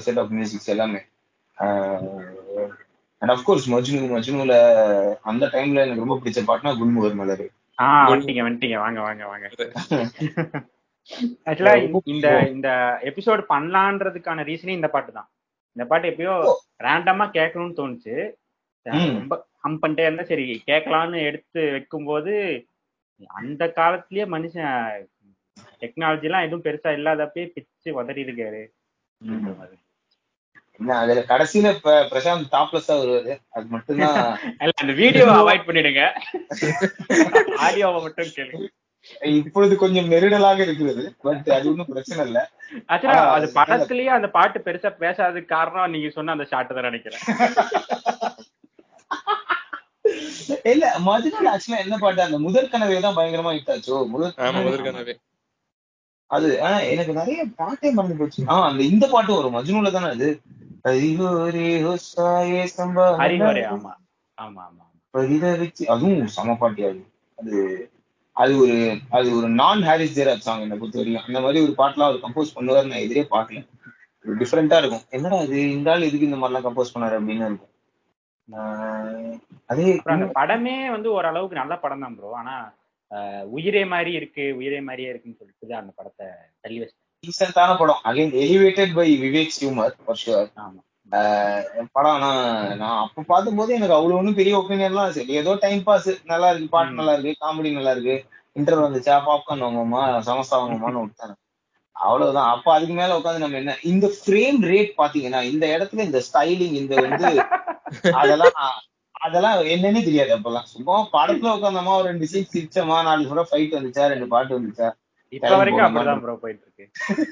set of musics எல்லாமே. அண்ட் அஃப்கோர்ஸ் மஜ்னு மஜ்னுல அந்த டைம்ல எனக்கு ரொம்ப பிடிச்ச பாட்டுனா குல்முகர் மலர். வந்துட்டீங்க வந்துட்டீங்க வாங்க வாங்க வாங்க. ஆக்சுவலா இந்த இந்த எபிசோட் பண்ணலான்றதுக்கான ரீசனே இந்த பாட்டு தான். இந்த பாட்டு எப்பயோ ரேண்டமா கேட்கணும்னு தோணுச்சு. ரொம்ப ஹம் பண்ணிட்டே இருந்தா சரி கேட்கலாம்னு எடுத்து வைக்கும்போது அந்த காலத்திலேயே மனுஷன் டெக்னாலஜி எல்லாம் எதுவும் பெருசா இல்லாதப்பயே பிச்சு உதறி இருக்காரு. அதுல கடைசியில பிரசாந்த் டாப்லெஸ் தான் வருவாரு. அது மட்டும்தான் அந்த வீடியோவை அவாய்ட் பண்ணிடுங்க. ஆடியோவை மட்டும் கேளுங்க. இப்பொழுது கொஞ்சம் நெருடலாக இருக்கிறது பட் அது ஒன்றும் பிரச்சனை இல்ல. ஆக்சுவலா அது படத்துலயே அந்த பாட்டு பெருசா பேசாததுக்கு காரணம் நீங்க சொன்ன அந்த ஷாட் தான் நினைக்கிறேன். இல்ல மதுரை ஆக்சுவலா என்ன பாட்டு அந்த முதல் கனவே தான் பயங்கரமா ஹிட் ஆச்சோ? கனவே. முதற்கனவே அது ஆஹ் எனக்கு நிறைய பாட்டே மறந்து போச்சு. ஆஹ் அந்த இந்த பாட்டு வரும். மஜ்னுல தானே அது? ஹரிஹோரே ஹோசாயே சம்பா ஹரிஹரே ஆமா. ஆமா ஆமா பரிதவிச்சு அதுவும் சம பாட்டி அது அது அது ஒரு அது ஒரு நான் ஹாரிஸ் ஜெயராஜ் சாங் என்னை பொறுத்த வரைக்கும் அந்த மாதிரி ஒரு பாட்டுலாம் அவர் கம்போஸ் பண்ணுவார் நான் எதிரே பார்க்கல. ஒரு டிஃப்ரெண்டா இருக்கும். என்னடா இது இந்த ஆள் எதுக்கு இந்த மாதிரிலாம் கம்போஸ் பண்ணாரு அப்படின்னு இருக்கும். அதே படமே வந்து ஓரளவுக்கு நல்ல படம் தான் ப்ரோ ஆனா உயிரே மாதிரி இருக்கு உயிரே மாதிரியே இருக்குன்னு சொல்லிட்டு அந்த படத்தை தள்ளி வச்சு டீசென்டான படம். Again elevated by Vivek sure ஆமா. படம் ஆனா நான் அப்ப பார்க்கும்போது எனக்கு அவ்வளவு ஒன்றும் பெரிய ஒப்பீனியன்லாம் சரி ஏதோ டைம் பாஸ் நல்லா இருக்கு பாட்டு. நல்லா இருக்கு காமெடி நல்லா இருக்கு. இன்டர் வந்துச்சா பாப்கார்ன் வாங்குவோமா சமோசா வாங்குவோமான்னு விட்டாங்க அவ்வளவுதான். அப்ப அதுக்கு மேல உட்காந்து நம்ம என்ன இந்த ஃப்ரேம் ரேட் பாத்தீங்கன்னா இந்த இடத்துல இந்த ஸ்டைலிங் இந்த வந்து அதெல்லாம் அதெல்லாம் என்னன்னே தெரியாது அப்பெல்லாம். சும்மா படத்துல உட்காந்தோமா ஒரு ரெண்டு சீட் சிரிச்சோமா நாலு சொல்ல ஃபைட் வந்துச்சா ரெண்டு பாட்டு வந்துச்சா. இப்ப வரைக்கும்? அப்படிதான் ப்ரோ போயிட்டு இருக்கு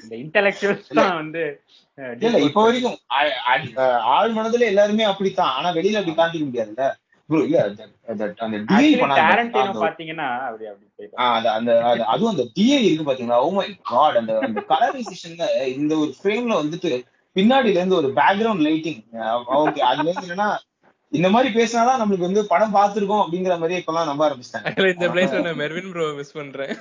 இந்த இன்டெலெக்சுவல்ஸ் தான் வந்து இல்ல இப்ப வரைக்கும் ஆ- ஆ- ஆ- ஆழ் மனதுல எல்லாருமே அப்படித்தான். ஆனா வெளியில அப்படி காட்டிக்க முடியாதுல்ல. ப்ரோ இல்ல அந்த பாத்தீங்கன்னா அப்படி அப்படி போயிட்டு ஆ, அந்த அந்த அது- அதுவும் அந்த டிஐ இருக்கு பாத்தீங்களா? ஓ மை காட் அந்த அந்த கலரைசேஷன்ல இந்த ஒரு ஃப்ரேம்ல வந்துட்டு பின்னாடில இருந்து ஒரு பேக்ரவுண்ட் லைட்டிங் ஓகே அதுல இருந்து என்னன்னா இந்த மாதிரி பேசினாதான் நம்மளுக்கு வந்து படம் பார்த்திருக்கோம் அப்படிங்கிற மாதிரி இப்பெல்லாம் நம்ப ஆக்சுவலா இந்த ஆரம்பிச்சிட்டாங்க பிளேஸ்ல நான் மெர்வின் ப்ரோ மிஸ் பண்றேன்.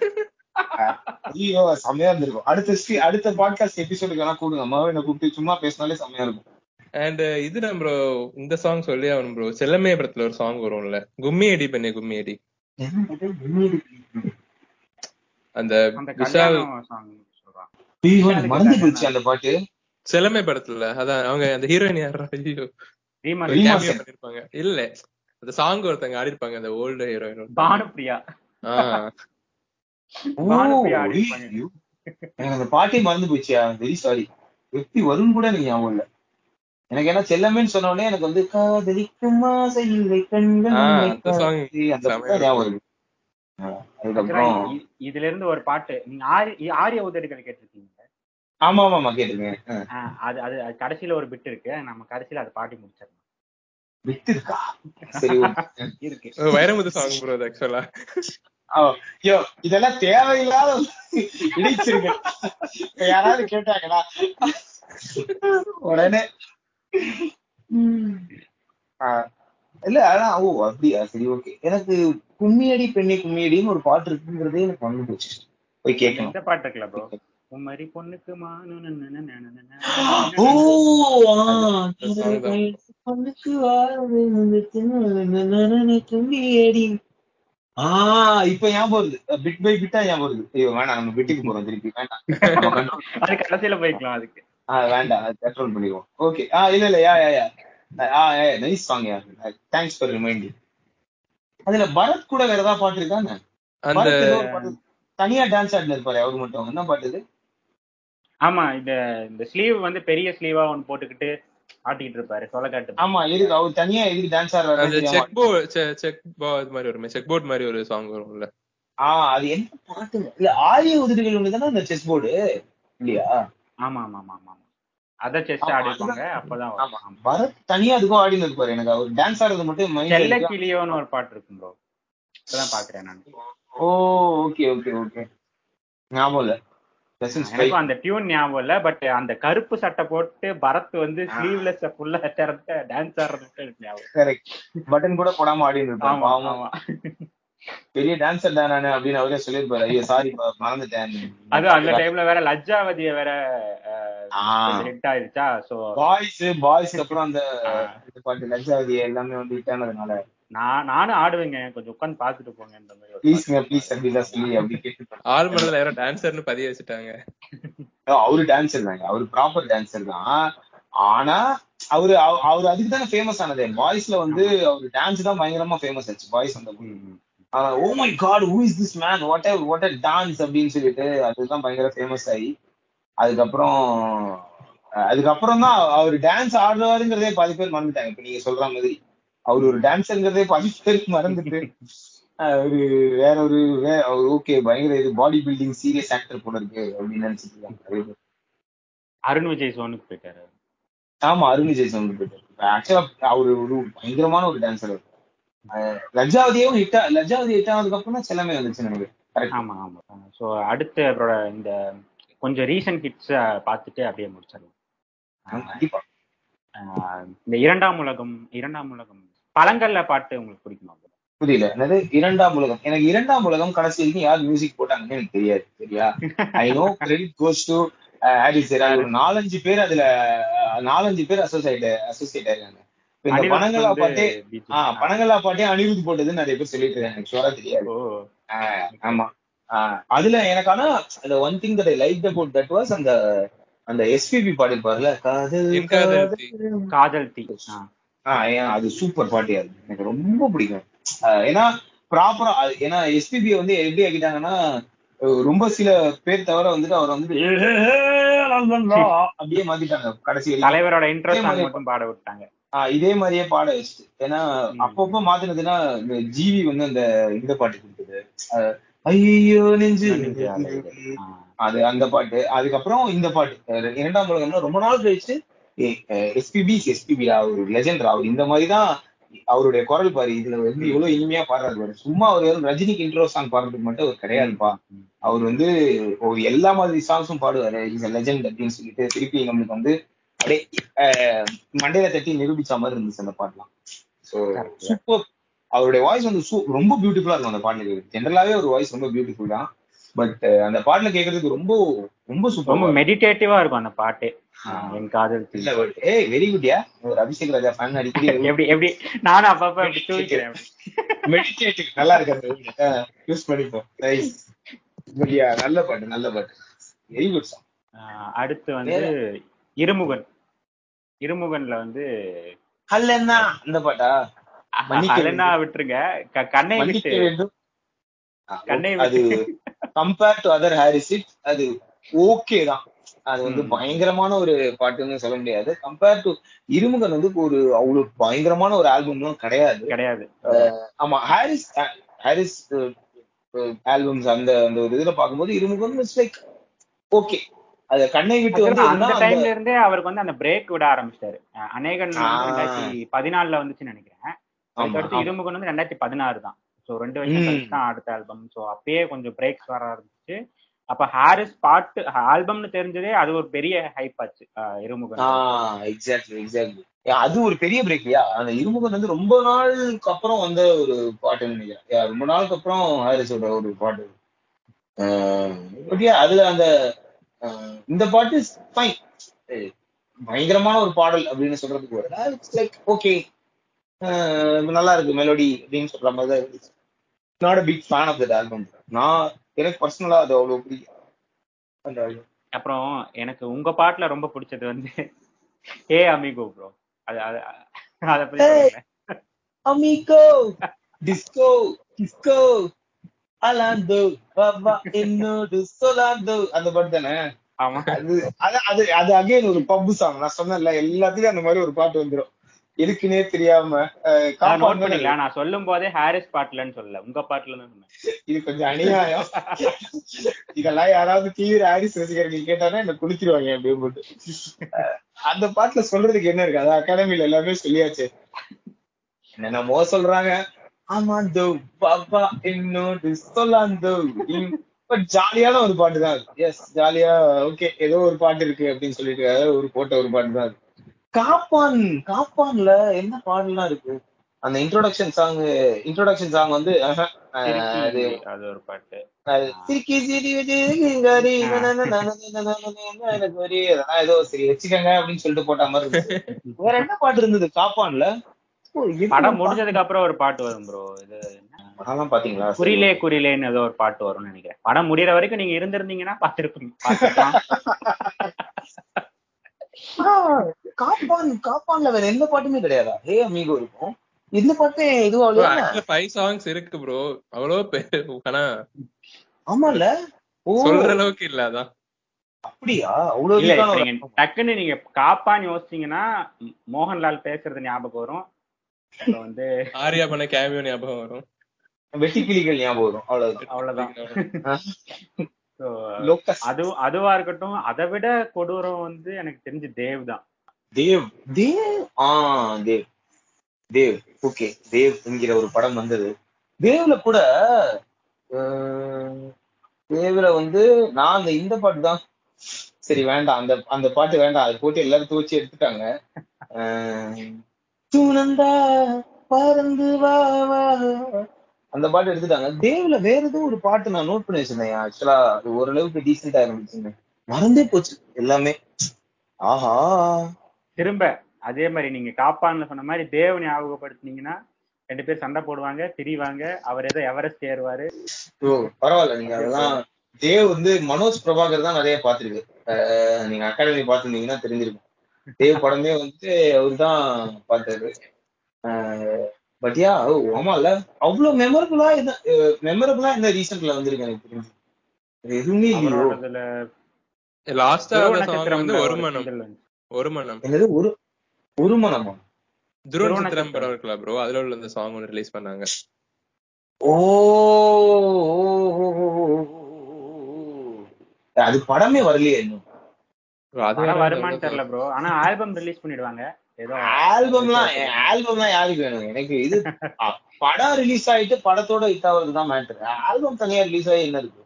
ஐயோ செம்மையா இருந்திருக்கும். அடுத்த ஸ்ரீ- அடுத்த பாட்காஸ்ட் எபிசோடுக்கு வேணா கூடுங்க. அம்மாவை என்ன கூப்பிட்டு சும்மா பேசினாலே செம்மையா இருக்கும். அண்ட் இது நம்ம ப்ரோ இந்த சாங் சொல்லி ஆகணும் ப்ரோ செல்லமே படத்துல ஒரு சாங் வரும்ல. கும்மி அடி பண்ணி கும்மி அடி. அந்த அந்த விஷால் மறந்து போச்சு அந்த பாட்டு. செல்லமே படத்துல அதான் அவங்க அந்த ஹீரோயின் யாரா ஐயோ. பண்ணிருப்பாங்க. இல்ல. அந்த சாங் ஒருத்தங்க ஆடி இருப்பாங்க அந்த ஓல்டு ஹீரோயின் ஆடிருப்பாங்க. ஐயோ. எனக்கு அந்த பாட்டே மறந்து போச்சியா வெரி சாரி எப்படி வரும்னு கூட எனக்கு ஞாபகம் இல்ல. எனக்கு ஏன்னா செல்லமேன்னு சொன்ன உடனே எனக்கு வந்து காதலிக்கும் ஆசை இல்லை கண்கள் ஞாபகம் இதுல இருந்து ஒரு பாட்டு. நீங்க ஆரி ஆரிய உதடுகள் கேட்டிருக்கீங்க ஆமா ஆமா ஆமா கேட்டுருங்க ஆ, அது அது கடைசியில ஒரு பிட் இருக்கு. நம்ம கடைசியில அதை பாட்டி முடிச்சிடலாம் விட்டு இருக்கா? சரி. இருக்கு. வைரமுத்து சாங் ப்ரோ ஆக்சுவலா ஐயோ இதெல்லாம் தேவையில்லாத இடிச்சிருக்க இப்ப யாராவது கேட்டாங்களா உடனே இல்ல ஆனா ஓ அப்படியா சரி ஓகே எனக்கு கும்மியடி பெண்ணே கும்மியடின்னு ஒரு பாட்டு இருக்குங்கிறதே எனக்கு வந்து போச்சு போய் கேட்கணும் இந்த பாட்டு இருக்குல்ல ப்ரோ உம்மரி பொண்ணுக்கு மானு. பொண்ணுக்கு வாழ்வு வந்துட்டு கும்மியடி ஆ இப்ப ஞாபகம் வருது. பிட் பை பிட்டா ஞாபகம் வருது. ஐயோ வேணாம் நம்ம பிட்டுக்கு போறோம் திருப்பி. வேண்டாம் அது கடைசியில போய்க்கலாம் அதுக்கு. ஆ வேண்டாம் கண்ட்ரோல் பண்ணிடுவோம். ஓகே ஆ இல்ல இல்ல yeah yeah yeah. Ah nice song yeah thanks for reminding அதுல பரத் கூட வேற ஏதாவது பாட்டு இருக்காங்க அந்த தனியா டான்ஸ் ஆடினு இருப்பாரு அவரு மட்டும். என்ன பாட்டு ஆமா இந்த இந்த ஸ்லீவ் வந்து பெரிய ஸ்லீவா ஒன்னு போட்டுக்கிட்டு ஆட்டிக்கிட்டு இருப்பாரு சொலக்காட்டு ஆமா எதுக்கு? அவர் தனியா எதுக்கு டான்ஸ் அந்த ஆடுறாரு செக் போ செக் போ அது மாதிரி வருமே செக் போர்ட் மாதிரி ஒரு சாங் வரும்ல. ஆ அது என்ன பாட்டு? இல்ல ஆரிய உதடுகள் ஒண்ணு தானே அந்த செஸ் போர்டு இல்லையா? ஆமா ஆமா ஆமா ஆமா. அத செஸ் ஆடிப்பாங்க அப்பதான் வரும். ஆமா. ஆமா. பரத் தனியா அதுக்கும் ஆடினு இருப்பாரு எனக்கு. அவர் டான்ஸ் ஆடுறது மட்டும் செல்ல கிளியோன்னு ஒரு பாட்டு இருக்கும் ப்ரோ இப்பதான் பாக்குறேன் நான். ஓ ஓகே ஓகே ஓகே ஞாபகம் எனக்கும் அந்த டியூன் ஞாபகம் இல்ல பட் அந்த கருப்பு சட்டை போட்டு பரத் வந்து ஸ்லீவ்லெஸ் ஃபுல்லா திறந்த டான்ஸ் ஆடுறது மட்டும் ஞாபகம் பட்டன் கூட போடாம ஆடினு இருப்பாரு ஆமா பெரிய டான்சர் தான் நானு அப்படின்னு அவரே சொல்லியிருப்பாரு. ஐயோ சாரி மறந்துட்டேன். அது அந்த டைம்ல வேற லஜ்ஜாவதிய வேற ஹிட் ஆயிருச்சா? சோ பாய்ஸ் பாய்ஸ்க்கு அப்புறம் அந்த பாட்டு லட்சாவதி எல்லாமே வந்து ஹிட் ஆனதுனால. நான் நானும் ஆடுவேங்க. கொஞ்சம் உட்கார்ந்து பாத்துட்டு போங்கன்ற மாதிரி ப்ளீஸ்ங்க. ப்ளீஸ் அப்படிதான் சொல்லி அப்படி கேட்டு ஆள் மனதுல யாரோ டான்சர்னு பதிய வச்சுட்டாங்க. அவரு டான்சர் தாங்க. அவரு ப்ராப்பர் டான்சர் தான். ஆனா அவரு அவ- அவரு அதுக்கு தானே ஃபேமஸ் ஆனதே. பாய்ஸ்ல வந்து அவரு டான்ஸ் தான் பயங்கரமா ஃபேமஸ் ஆச்சு. பாய்ஸ் அந்த. ஓ my god who is this man what what dance அப்படின்னு சொல்லிட்டு அதுதான் பயங்கர ஃபேமஸ் ஆகி அதுக்கப்புறம் அதுக்கப்புறம் தான் அவர் டான்ஸ் ஆடுறாருங்கிறதே பாதி பேர் மறந்துட்டாங்க. இப்ப நீங்க சொல்ற மாதிரி. அவர் ஒரு டான்ஸருங்கிறதே பாதி பேருக்கு மறந்துட்டு அவரு வேற ஒரு அவர் ஓகே பயங்கர இது பாடி பில்டிங் சீரியஸ் ஆக்டர் போல இருக்கு அப்படின்னு நினைச்சிட்டு இருக்காங்க. அருண் விஜய் சோனுக்கு போயிட்டாரு. ஆமா அருண் விஜய் வந்து போயிட்டாரு. ஆக்சுவலா அவரு ஒரு பயங்கரமான ஒரு டான்சர் லஜ்ஜாவதியும் ஹிட் லஜ்ஜாவதி ஹிட் ஆனதுக்கு அப்புறம் செல்லமே வந்துச்சு கரெக்ட் ஆமா ஆமா. சோ அடுத்து அவரோட இந்த கொஞ்சம் ரீசன்ட் ஹிட்ஸ் பார்த்துட்டு அப்படியே முடிச்சிடலாம். கண்டிப்பா. இந்த இரண்டாம் உலகம் இரண்டாம் உலகம் பழங்கள்ல பாட்டு உங்களுக்கு பிடிக்குமா? புரியல. என்னது? இரண்டாம் உலகம். எனக்கு இரண்டாம் உலகம் கடைசி வரைக்கும் யார் மியூசிக் போட்டாங்கன்னு எனக்கு தெரியாது சரியா? I know credit goes to Harris ஒரு நாலஞ்சு பேர் அதுல அஹ், நாலஞ்சு பேர் அசோசியேட் அசோசியேட் ஆயிருக்காங்க. இந்த அனிருத் பனங்கலா வந்து பாட்டே. ஆஹ் பனங்கலா பாட்டே அனிருத் போட்டதுன்னு நிறைய பேர் சொல்லிட்டு இருக்காங்க எனக்கு தெரியாது. ஆஹ் ஆமா. ஆஹ் அதுல எனக்கு ஆனா அந்த one thing that I like about that was அந்த அந்த எஸ்பிபி பாடிருப்பாருல காதல் காதல் தீ. காதல் தீ. அது சூப்பர் பாட்டு அது. எனக்கு ரொம்ப பிடிக்கும். ஏன்னா ப்ராப்பரா ஏன்னா எஸ்பிபி வந்து எப்படி ஆக்கிட்டாங்கன்னா ரொம்ப சில பேர் தவிர வந்துட்டு அவர் வந்து அப்படியே மாத்திட்டாங்க. கடைசி தலைவரோட இன்ட்ரோ இதே சாங் மாதிரி மட்டும் பாட விட்டாங்க. ஆஹ் இதே மாதிரியே பாட வச்சுட்டு ஏன்னா. அப்பப்போ மாத்தினதுன்னா இந்த ஜிவி வந்து அந்த இந்த பாட்டு கொடுத்தது. ஐயோ நெஞ்சு. அது அந்த பாட்டு. அதுக்கப்புறம் இந்த பாட்டு. இரண்டாம் உலகம்னா ரொம்ப நாள் கழிச்சு எஸ்பிபி எஸ்பிபி அவர் லெஜெண்ட் அவர் இந்த மாதிரி தான் அவருடைய குரல் பாரு இதுல வந்து எவ்வளவு இனிமையா பாடுறாரு பாரு. சும்மா அவர் வெறும் ரஜினிக்கு இன்ட்ரோ சாங் பாடுறதுக்கு மட்டும் அவர் கிடையாதுப்பா. அவர் வந்து ஒரு எல்லா மாதிரி சாங்ஸும் பாடுவாரு. இஸ் லெஜெண்ட் அப்படின்னு சொல்லிட்டு திருப்பி நம்மளுக்கு வந்து அப்படியே மண்டையில தட்டி நிரூபிச்ச மாதிரி இருந்துச்சு அந்த பாட்டுலாம். ஸோ. சூப்பர் அவருடைய வாய்ஸ் வந்து சூ- ரொம்ப பியூட்டிஃபுல்லா இருக்கும் அந்த பாட்டுல ஜென்ரலாவே ஒரு வாய்ஸ் ரொம்ப பியூட்டிஃபுல் தான் பட் அந்த பாட்டுல கேட்கறதுக்கு ரொம்ப ரொம்ப ரொம்ப சூப்பர் மெடிடேட்டிவா இருக்கும் அந்த பாட்டு. என் காதல் ஏய் வெரி குட்யா ஒரு அபிஷேக் ராஜா ஃபேன் அடிக்கடி எப்படி எப்படி? நானும் அப்பப்ப அப்படி தூக்கிக்கிறேன் மெடிடேட்டிவ் நல்லா இருக்கு யூஸ் பண்ணிப்போம். நைஸ் குட்யா நல்ல பாட்டு நல்ல பாட்டு. வெரி குட் சாங் அடுத்து வந்து இருமுகன். இருமுகன்ல வந்து அல்லன்னா இந்த பாட்டா? அலனா விட்டுருங்க. கண்ணை விட்டு. கண்ணை அது கம்பேர் டு அதர் ஹாரிஸ் அது ஓகே தான். அது வந்து. பயங்கரமான ஒரு பாட்டுன்னு சொல்ல முடியாது கம்பேர் டு இருமுகன் வந்து ஒரு அவ்வளவு பயங்கரமான ஒரு ஆல்பம்லாம் கிடையாது கிடையாது ஆமா ஹாரிஸ் ஹாரிஸ் ஆல்பம்ஸ் அந்த அந்த ஒரு இதுல பார்க்கும்போது இருமுகன் இட்ஸ் லைக் ஓகே அது கண்ணை விட்டு வந்து அந்த டைம்ல இருந்தே அவருக்கு வந்து அந்த பிரேக் விட ஆரம்பிச்சிட்டாரு அநேகன். ரெண்டாயிரத்தி பதினாலுல வந்துச்சுன்னு நினைக்கிறேன் அதுக்கடுத்து. இருமுகன் வந்து ரெண்டாயிரத்தி பதினாறு தான் ஸோ ரெண்டு வருஷம். கழிச்சு தான் அடுத்த ஆல்பம் ஸோ அப்பயே கொஞ்சம் பிரேக்ஸ் வர ஆரம்பிச்சு அப்ப ஹாரிஸ் பாட்டு ஆல்பம்னு தெரிஞ்சதே அது ஒரு பெரிய ஹைப் ஆச்சு இருமுகன் ஆஹ் எக்ஸாக்ட்லி எக்ஸாக்ட்லி அது ஒரு பெரிய பிரேக் இல்லையா அந்த இருமுகன் வந்து ரொம்ப நாளுக்கு அப்புறம் வந்த ஒரு பாட்டு நினைக்கிறேன். ரொம்ப நாளுக்கு அப்புறம் ஹாரிஸோட ஒரு பாட்டு. பட் அதுல அந்த இந்த பாட்டு ஃபைன் பயங்கரமான ஒரு பாடல் அப்படின்னு சொல்றதுக்கு ஒரு இட்ஸ் லைக் ஓகே நல்லா இருக்கு மெலோடி அப்படின்னு சொல்ற மாதிரி தான் இருந்துச்சு. Not a big fan of that album நான் எனக்கு பர்சனலா அது அவ்வளவு பிடிக்கும் அந்த. அப்புறம் எனக்கு உங்க பாட்டுல ரொம்ப பிடிச்சது வந்து ஏ அமிகோ ப்ரோ அது அது அதை பத்தி Amigo, disco, disco, alando, baba, என்னோடு solando அந்த பாட்டு தானே? ஆமா. அது அது அது அது அகைன் ஒரு பப்பு சாங் நான் சொன்னேன்ல எல்லாத்துலயும் அந்த மாதிரி ஒரு பாட்டு வந்துரும். எதுக்குன்னே தெரியாம நான் சொல்லும் போதே ஹாரிஸ் பாட்டுலன்னு சொல்லல. உங்க பாட்டுல தான் இது கொஞ்சம் அநியாயம். இதெல்லாம் யாராவது தீவிர ஹாரிஸ் ரசிகர்கள் கேட்டாங்கன்னா என்ன குளிச்சிருவாங்க அப்படின்னு போட்டு. அந்த பாட்டுல சொல்றதுக்கு என்ன இருக்கு? அது அகாடமில எல்லாமே சொல்லியாச்சு. என்னென்னமோ சொல்றாங்க. ஆமாந்தோ பாப்பா என்னோடு சொல்லாந்தோ பட் ஜாலியான ஒரு பாட்டு தான் எஸ் ஜாலியா ஓகே ஏதோ ஒரு பாட்டு இருக்கு அப்படின்னு சொல்லிட்டு ஒரு போட்ட ஒரு பாட்டு தான் அது. காப்பான் காப்பான்ல என்ன பாடலாம் இருக்கு அந்த இன்ட்ரோடக்ஷன் சாங் இன்ட்ரோடக்ஷன் சாங் வந்து அது ஒரு பாட்டு எனக்கு ஒரு அதெல்லாம் ஏதோ சரி வச்சுக்கோங்க அப்படின்னு சொல்லிட்டு போட்ட மாதிரி இருந்துச்சு வேற என்ன பாட்டு இருந்தது காப்பான்ல படம்? முடிஞ்சதுக்கு அப்புறம் ஒரு பாட்டு வரும் ப்ரோ இது? படம்லாம் பாத்தீங்களா குறிலே குறிலேன்னு ஏதோ ஒரு பாட்டு வரும்னு நினைக்கிறேன் படம் முடியற வரைக்கும் நீங்க இருந்திருந்தீங்கன்னா பாத்துருப்பீங்க காப்பான் காப்பான்ல வேற எந்த பாட்டுமே கிடையாதா? ஹே அமீகோ இருக்கும். இந்த பாட்டு இதுவும் அவ்வளவு ஃபைவ் சாங்ஸ் இருக்கு ப்ரோ அவ்வளவு பேர் ஆனா ஆமால சொல்ற அளவுக்கு இல்ல அதான். அப்படியா? அவ்வளவு டக்குன்னு நீங்க காப்பான்னு யோசிச்சீங்கன்னா மோகன்லால் பேசுறது ஞாபகம் வரும். வந்து ஆர்யா பண்ண கேமியோ ஞாபகம் வரும். வெட்டி கிளிகள் ஞாபகம் வரும். அவ்வளவுதான். அவ்வளவுதான். அதுவா இருக்கட்டும் அதை விட கொடூரம் வந்து எனக்கு தெரிஞ்சு தேவ் தான் தேவ். தேவ்? ஆ தேவ். தேவ். ஓகே. தேவ் என்கிற ஒரு படம் வந்தது. தேவ்ல கூட தேவ்ல வந்து நான் அந்த இந்த பாட்டு தான். சரி வேண்டாம். அந்த அந்த பாட்டு வேண்டாம். அது போட்டு எல்லாரும் துவச்சி எடுத்துட்டாங்க. அஹ், பறந்து வா வா. அந்த பாட்டு எடுத்துட்டாங்க. தேவ்ல வேற ஏதோ ஒரு பாட்டு நான் நோட் பண்ணி வச்சிருந்தேன். ஆக்சுவலா அது ஓரளவுக்கு டீசெண்டா இருந்துச்சுங்க. மறந்தே போச்சு. எல்லாமே. ஆஹா. திரும்ப அதே மாதிரி நீங்க காப்பான்ல சொன்ன மாதிரி தேவ் ஞாபகப்படுத்துனீங்கன்னா ரெண்டு பேர் சண்டை போடுவாங்க திரிவாங்க. அவர் ஏதோ எவரெஸ்ட் ஏறுவாரு. ஓ பரவாயில்ல. நீங்க அதெல்லாம் தேவ் வந்து மனோஜ் பிரபாகர் தான் நிறைய பாத்திருக்கு நீங்க அகாடமி பார்த்திருந்தீங்கன்னா தெரிஞ்சிருக்கும். தேவ் படமே வந்து அவர் தான் பார்த்தாரு. பட் யா ஓ ஆமால அவ்வளவு மெமரபிளா என்ன மெமரபிளா என்ன ரீசன்ட்ல வந்திருக்கு எனக்கு தெரிஞ்சு. எதுவுமே இல்லையோ. லாஸ்டா வந்து நட்சத்திரம்ல ஒரு மனம் என்னது ஒரு ஒரு மனமா துருவ நட்சத்திரம். படம் இருக்குல்ல ப்ரோ அதுல உள்ள அந்த சாங் ஒன்று ரிலீஸ் பண்ணாங்க ஓ அது படமே வரலையே இன்னும் Bro, அது படம் வேற வருமான்னு தெரியல ப்ரோ ஆனா ஆல்பம் ரிலீஸ் பண்ணிடுவாங்க ஏதோ ஆல்பம்லாம் ஆல்பம்லாம் யாருக்கு வேணும் எனக்கு இது அ, படம் ரிலீஸ் ஆயிட்டு படத்தோட ஹிட் ஆகுறது தான் மேட்டர் ஆல்பம் தனியா ரிலீஸ் ஆகி என்ன இருக்கு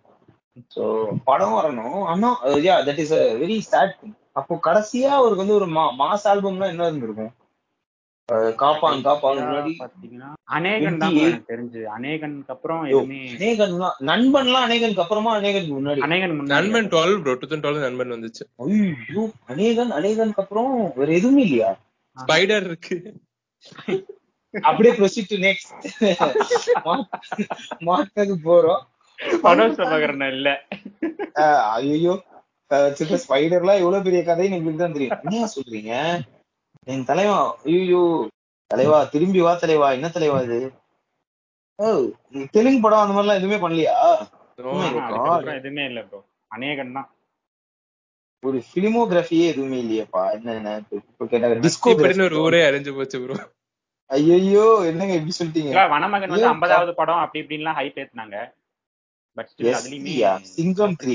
சோ படம் வரணும் ஆனா yeah that is very sad அப்போ கடைசியா அவருக்கு வந்து ஒரு மாஸ் ஆல்பம்னா என்ன இருந்திருக்கும்? காப்பான் காப்பான் முன்னாடி. பாத்தீங்கன்னா அநேகன் தான் 28 எனக்கு தெரிஞ்சு. அநேகனுக்கு அப்புறம் அநேகன்லாம் நண்பன்லாம் அநேகனுக்கு அப்புறமா அநேகனுக்கு முன்னாடி. அநேகன் நண்பன் டுவெல் ப்ரோ டூ தௌசண்ட் நண்பன் வந்துச்சு. ஐயோ அநேகன் அநேகனுக்கு அப்புறம் வேற எதுவுமே இல்லையா? ஸ்பைடர் இருக்கு. அப்படியே ப்ரொசீட் டு நெக்ஸ்ட் போறோம். இல்ல. ஐயோ சித்த ஸ்பைடர்லாம் எவ்வளவு பெரிய கதைன்னு எங்களுக்கு தான் தெரியும். என்ன சொல்றீங்க? என் தலைவா ஐயோ தலைவா திரும்பி வா தலைவா. என்ன தலைவா இது? தெலுங்கு படம் அந்த மாதிரிலாம் எதுவுமே பண்ணலையா? Oh எதுவுமே இல்ல ப்ரோ அநேகன் தான். ஒரு பிலிமோகிராஃபியே எதுவுமே இல்லையேப்பா. என்ன கேட்டாங்க இப்படின்னு ஒரு டிஸ்கோ ஊரே அறிஞ்சு போச்சு ப்ரோ ஐயோ என்னங்க இப்படி சொல்லிட்டீங்க? வனமகன் வந்து ஐம்பதாவது படம் அப்படி இப்படின்லாம் ஹைப் ஏத்துனாங்க. பட். சிங்கம் த்ரீ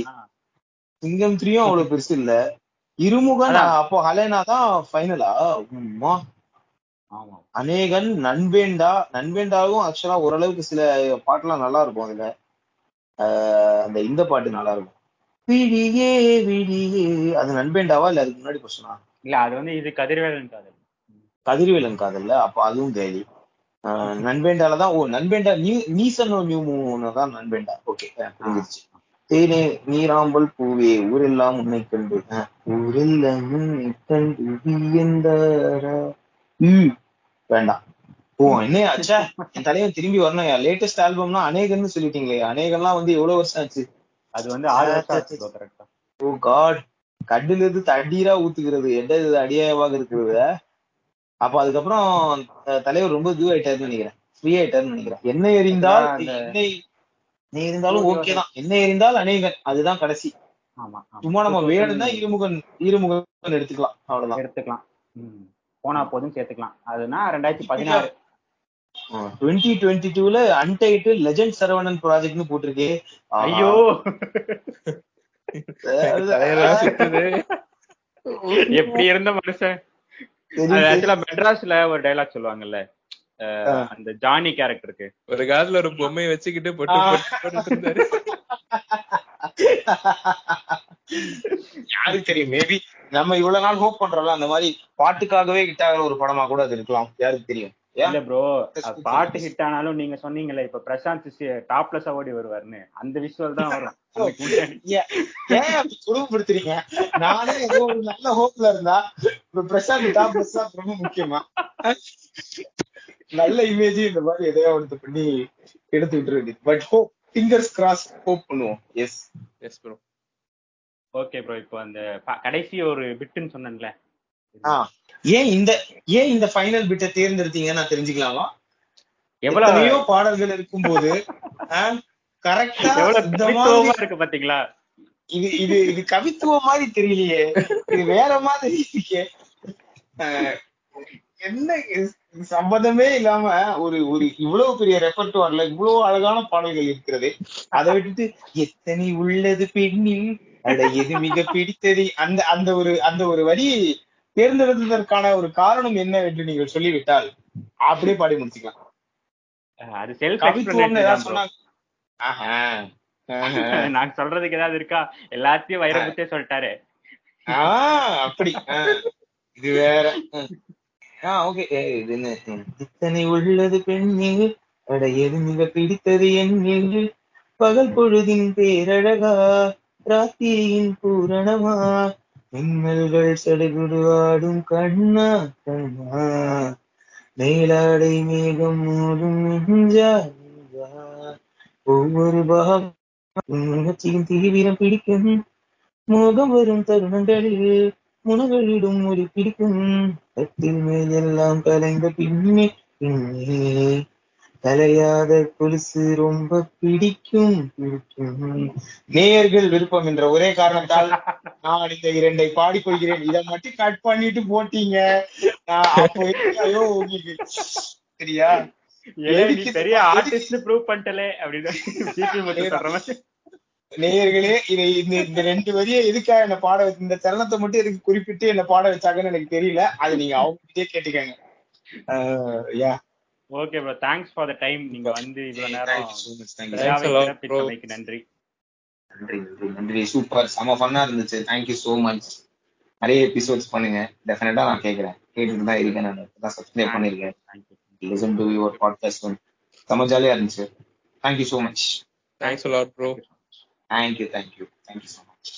சிங்கம் த்ரீயும் அவ்வளவு பெருசு இல்ல. இருமுகன். அப்போ ஹலேனா தான் ஃபைனலா ஆமா அநேகன் நண்பேண்டா. நண்பேண்டாவும் ஆக்சுவலா ஓரளவுக்கு சில பாட்டுலாம் நல்லா இருக்கும் அதுல. அந்த இந்த பாட்டு நல்லா இருக்கும். விழியே விழியே அது நண்பேண்டாவா இல்ல அதுக்கு முன்னாடி கொஸ்டினா இல்ல அது வந்து இது கதிர்வேலன் காதல். கதிர்வேலன் காதல்ல. அப்ப அதுவும் கேலி. நண்பேண்டால தான் ஓ நண்பேண்டா நியூ நீசனோ நியூ மூணு தான் நண்பேண்டா. ஓகே புரிஞ்சிருச்சு. தேனே நீராம்பல் பூவே ஊரெல்லாம் உன்னை கண்டு ஊரெல்லாம் உன்னை கண்டு வியந்தாரா. ம், வேண்டாம். ஓ என்ன ஆச்சா என் தலைவன் திரும்பி வரணும் லேட்டஸ்ட் ஆல்பம்னா அநேகன்னு சொல்லிட்டீங்களே. அநேகம்லாம் வந்து எவ்வளவு வருஷம் ஆச்சு? அது வந்து ஆறு வருஷம் ஆச்சு. ஓ காட் கண்ணுல இருந்து தண்ணீரா ஊத்துகிறது. எந்த இது அடியாயமாக இருக்கிறது அப்ப அதுக்கப்புறம் தலைவர் ரொம்ப இதுவாயிட்டாருன்னு நினைக்கிறேன். ஃப்ரீ ஆயிட்டாருன்னு நினைக்கிறேன். என்ன எறிந்தால் என்ன என்ன இருந்தாலும் ஓகே தான். என்ன எறிந்தால் அநேகன். அதுதான் கடைசி. சும்மா நம்ம 2000 வேணும்னா இருமுகன் இருமுகன் எடுத்துக்கலாம். அவ்வளவுதான். எடுத்துக்கலாம். போனா போதும் சேர்த்துக்கலாம். அதுனா ரெண்டாயிரத்தி பதினாறு. டுவெண்ட்டி டுவெண்ட்டி டூல அன்டைட்டு லெஜண்ட் சரவணன் ப்ராஜெக்ட்னு போட்டிருக்கே. ஐயோ. எப்படி இருந்த மனுஷன்? மெட்ராஸ்ல ஒரு டைலாக் சொல்லுவாங்கல்ல. அந்த ஜானி கேரக்டருக்கு ஒரு காலத்துல ஒரு பொம்மையை வச்சுக்கிட்டு பொட்டு இருந்தாரு. யாருக்கு தெரியும்? மேபி நம்ம இவ்வளவு நாள் ஹோப் பண்றோம்ல அந்த மாதிரி பாட்டுக்காகவே ஹிட் ஆகிற ஒரு படமா கூட அது இருக்கலாம். யாருக்கு தெரியும்? இல்ல ப்ரோ பாட்டு ஹிட் ஆனாலும் நீங்க சொன்னீங்கல்ல இப்ப பிரசாந்த் டாப்லெஸ் ஓடி வருவாருன்னு. அந்த விஷுவல் தான் வரும். அப்படி குடும்பப்படுத்துறீங்க? நானே ஒரு நல்ல ஹோப்ல இருந்தா இப்ப பிரசாந்த் டாப் பஸ் தான் ரொம்ப முக்கியமா. நல்ல இமேஜ் இந்த மாதிரி எதையோ ஒன்று பண்ணி எடுத்து வேண்டியது. But hope fingers cross hope பண்ணுவோம். Yes yes bro okay bro இப்போ அந்த கடைசி ஒரு பிட்டுன்னு சொன்னேன்ல. ஏன் இந்த ஏன் இந்த ஃபைனல் பிட்டை தேர்ந்தெடுத்தீங்கன்னு நான் தெரிஞ்சுக்கலாமா? எவ்வளவு பாடல்கள் கரெக்டா தனித்துவமா மாதிரி இருக்கு பாத்தீங்களா? இது இது இது கவித்துவம் மாதிரி தெரியலையே. இது வேற மாதிரி இருக்கே. என்ன சம்பந்தமே இல்லாம ஒரு ஒரு இவ்வளவு பெரிய ரெப்பர்ட்டுவார்ல இவ்வளவு அழகான பாடல்கள் இருக்கிறது. அதை விட்டுட்டு எத்தனை உள்ளது பெண்ணில் அட எது மிக பிடித்தது? அந்த அந்த ஒரு அந்த ஒரு வரி தேர்ந்தெடுத்ததற்கான ஒரு காரணம் என்ன என்று நீங்கள் சொல்லிவிட்டால் அப்படியே பாடி முடிச்சுக்கலாம். அஹ் அது செல்ஃப் கவித்துவம்னு ஏதாவது எக்ஸ்பிளனேஷன் சொன்னாங்க. ஆஹா. ஆஹா. நான் சொல்றதுக்கு ஏதாவது இருக்கா? எல்லாத்தையும் வைரமுத்தே சொல்லிட்டாரு. ஆஹ் அப்படி. ஆஹ். இது வேற. ஆ. ஓகே இது. இத்தனை உள்ளது பெண்ணில். அட எது மிக பிடித்தது என்னில்? பகல் பொழுதின் பேரழகா ராத்திரியின் பூரணமா? மின்னல்கள் சடுகுடுவாடும் கண்ணா கண்ணா. மேலாடை மேகம் மூடும் நெஞ்சா ஒவ்வொரு பாகத்தையும் தீவிரம் பிடிக்கும். மோகம் வரும் தருணங்களில் முனகளிடும் ஒரு பிடிக்கும். கத்தில் மேல் எல்லாம் கலைந்த பின்னே பின்னே. கலையாத கொலுசு ரொம்ப பிடிக்கும் பிடிக்கும். நேயர்கள் விருப்பம் என்ற ஒரே காரணத்தால் நான் இந்த இரண்டை பாடிக்கொள்கிறேன். இதை மட்டும் கட் பண்ணிட்டு போட்டீங்க. உங்களுக்கு சரியா? பெரிய ஆர்டிஸ்ட் ப்ரூவ் பண்ணிட்டலே அப்படின்னு நேயர்களே இதை இந்த இந்த ரெண்டு வரியை எதுக்காக என்ன பாட இந்த தருணத்தை மட்டும் எதுக்கு குறிப்பிட்டு என்ன பாட வச்சாங்கன்னு எனக்கு தெரியல. அது நீங்க அவங்ககிட்டயே கேட்டுக்கங்க. Yeah. Okay bro thanks for the time நீங்க வந்து இவ்வளவு நேரம் நன்றி. நன்றி நன்றி நன்றி. சூப்பர் செம ஃபன்னா இருந்துச்சு. தேங்க்யூ ஸோ மச் நிறைய எபிசோட்ஸ் பண்ணுங்க. டெஃபினட்டா நான் கேட்கறேன் கேட்டுட்டு தான் இருக்கேன் நான். தான் சப்ஸ்கிரைப் பண்ணிருக்கேன். லிசன் டு யுவர் பாட்காஸ்ட் செம ஜாலியா இருந்துச்சு. Thank you so much thanks lot bro thank you thank you thank you so much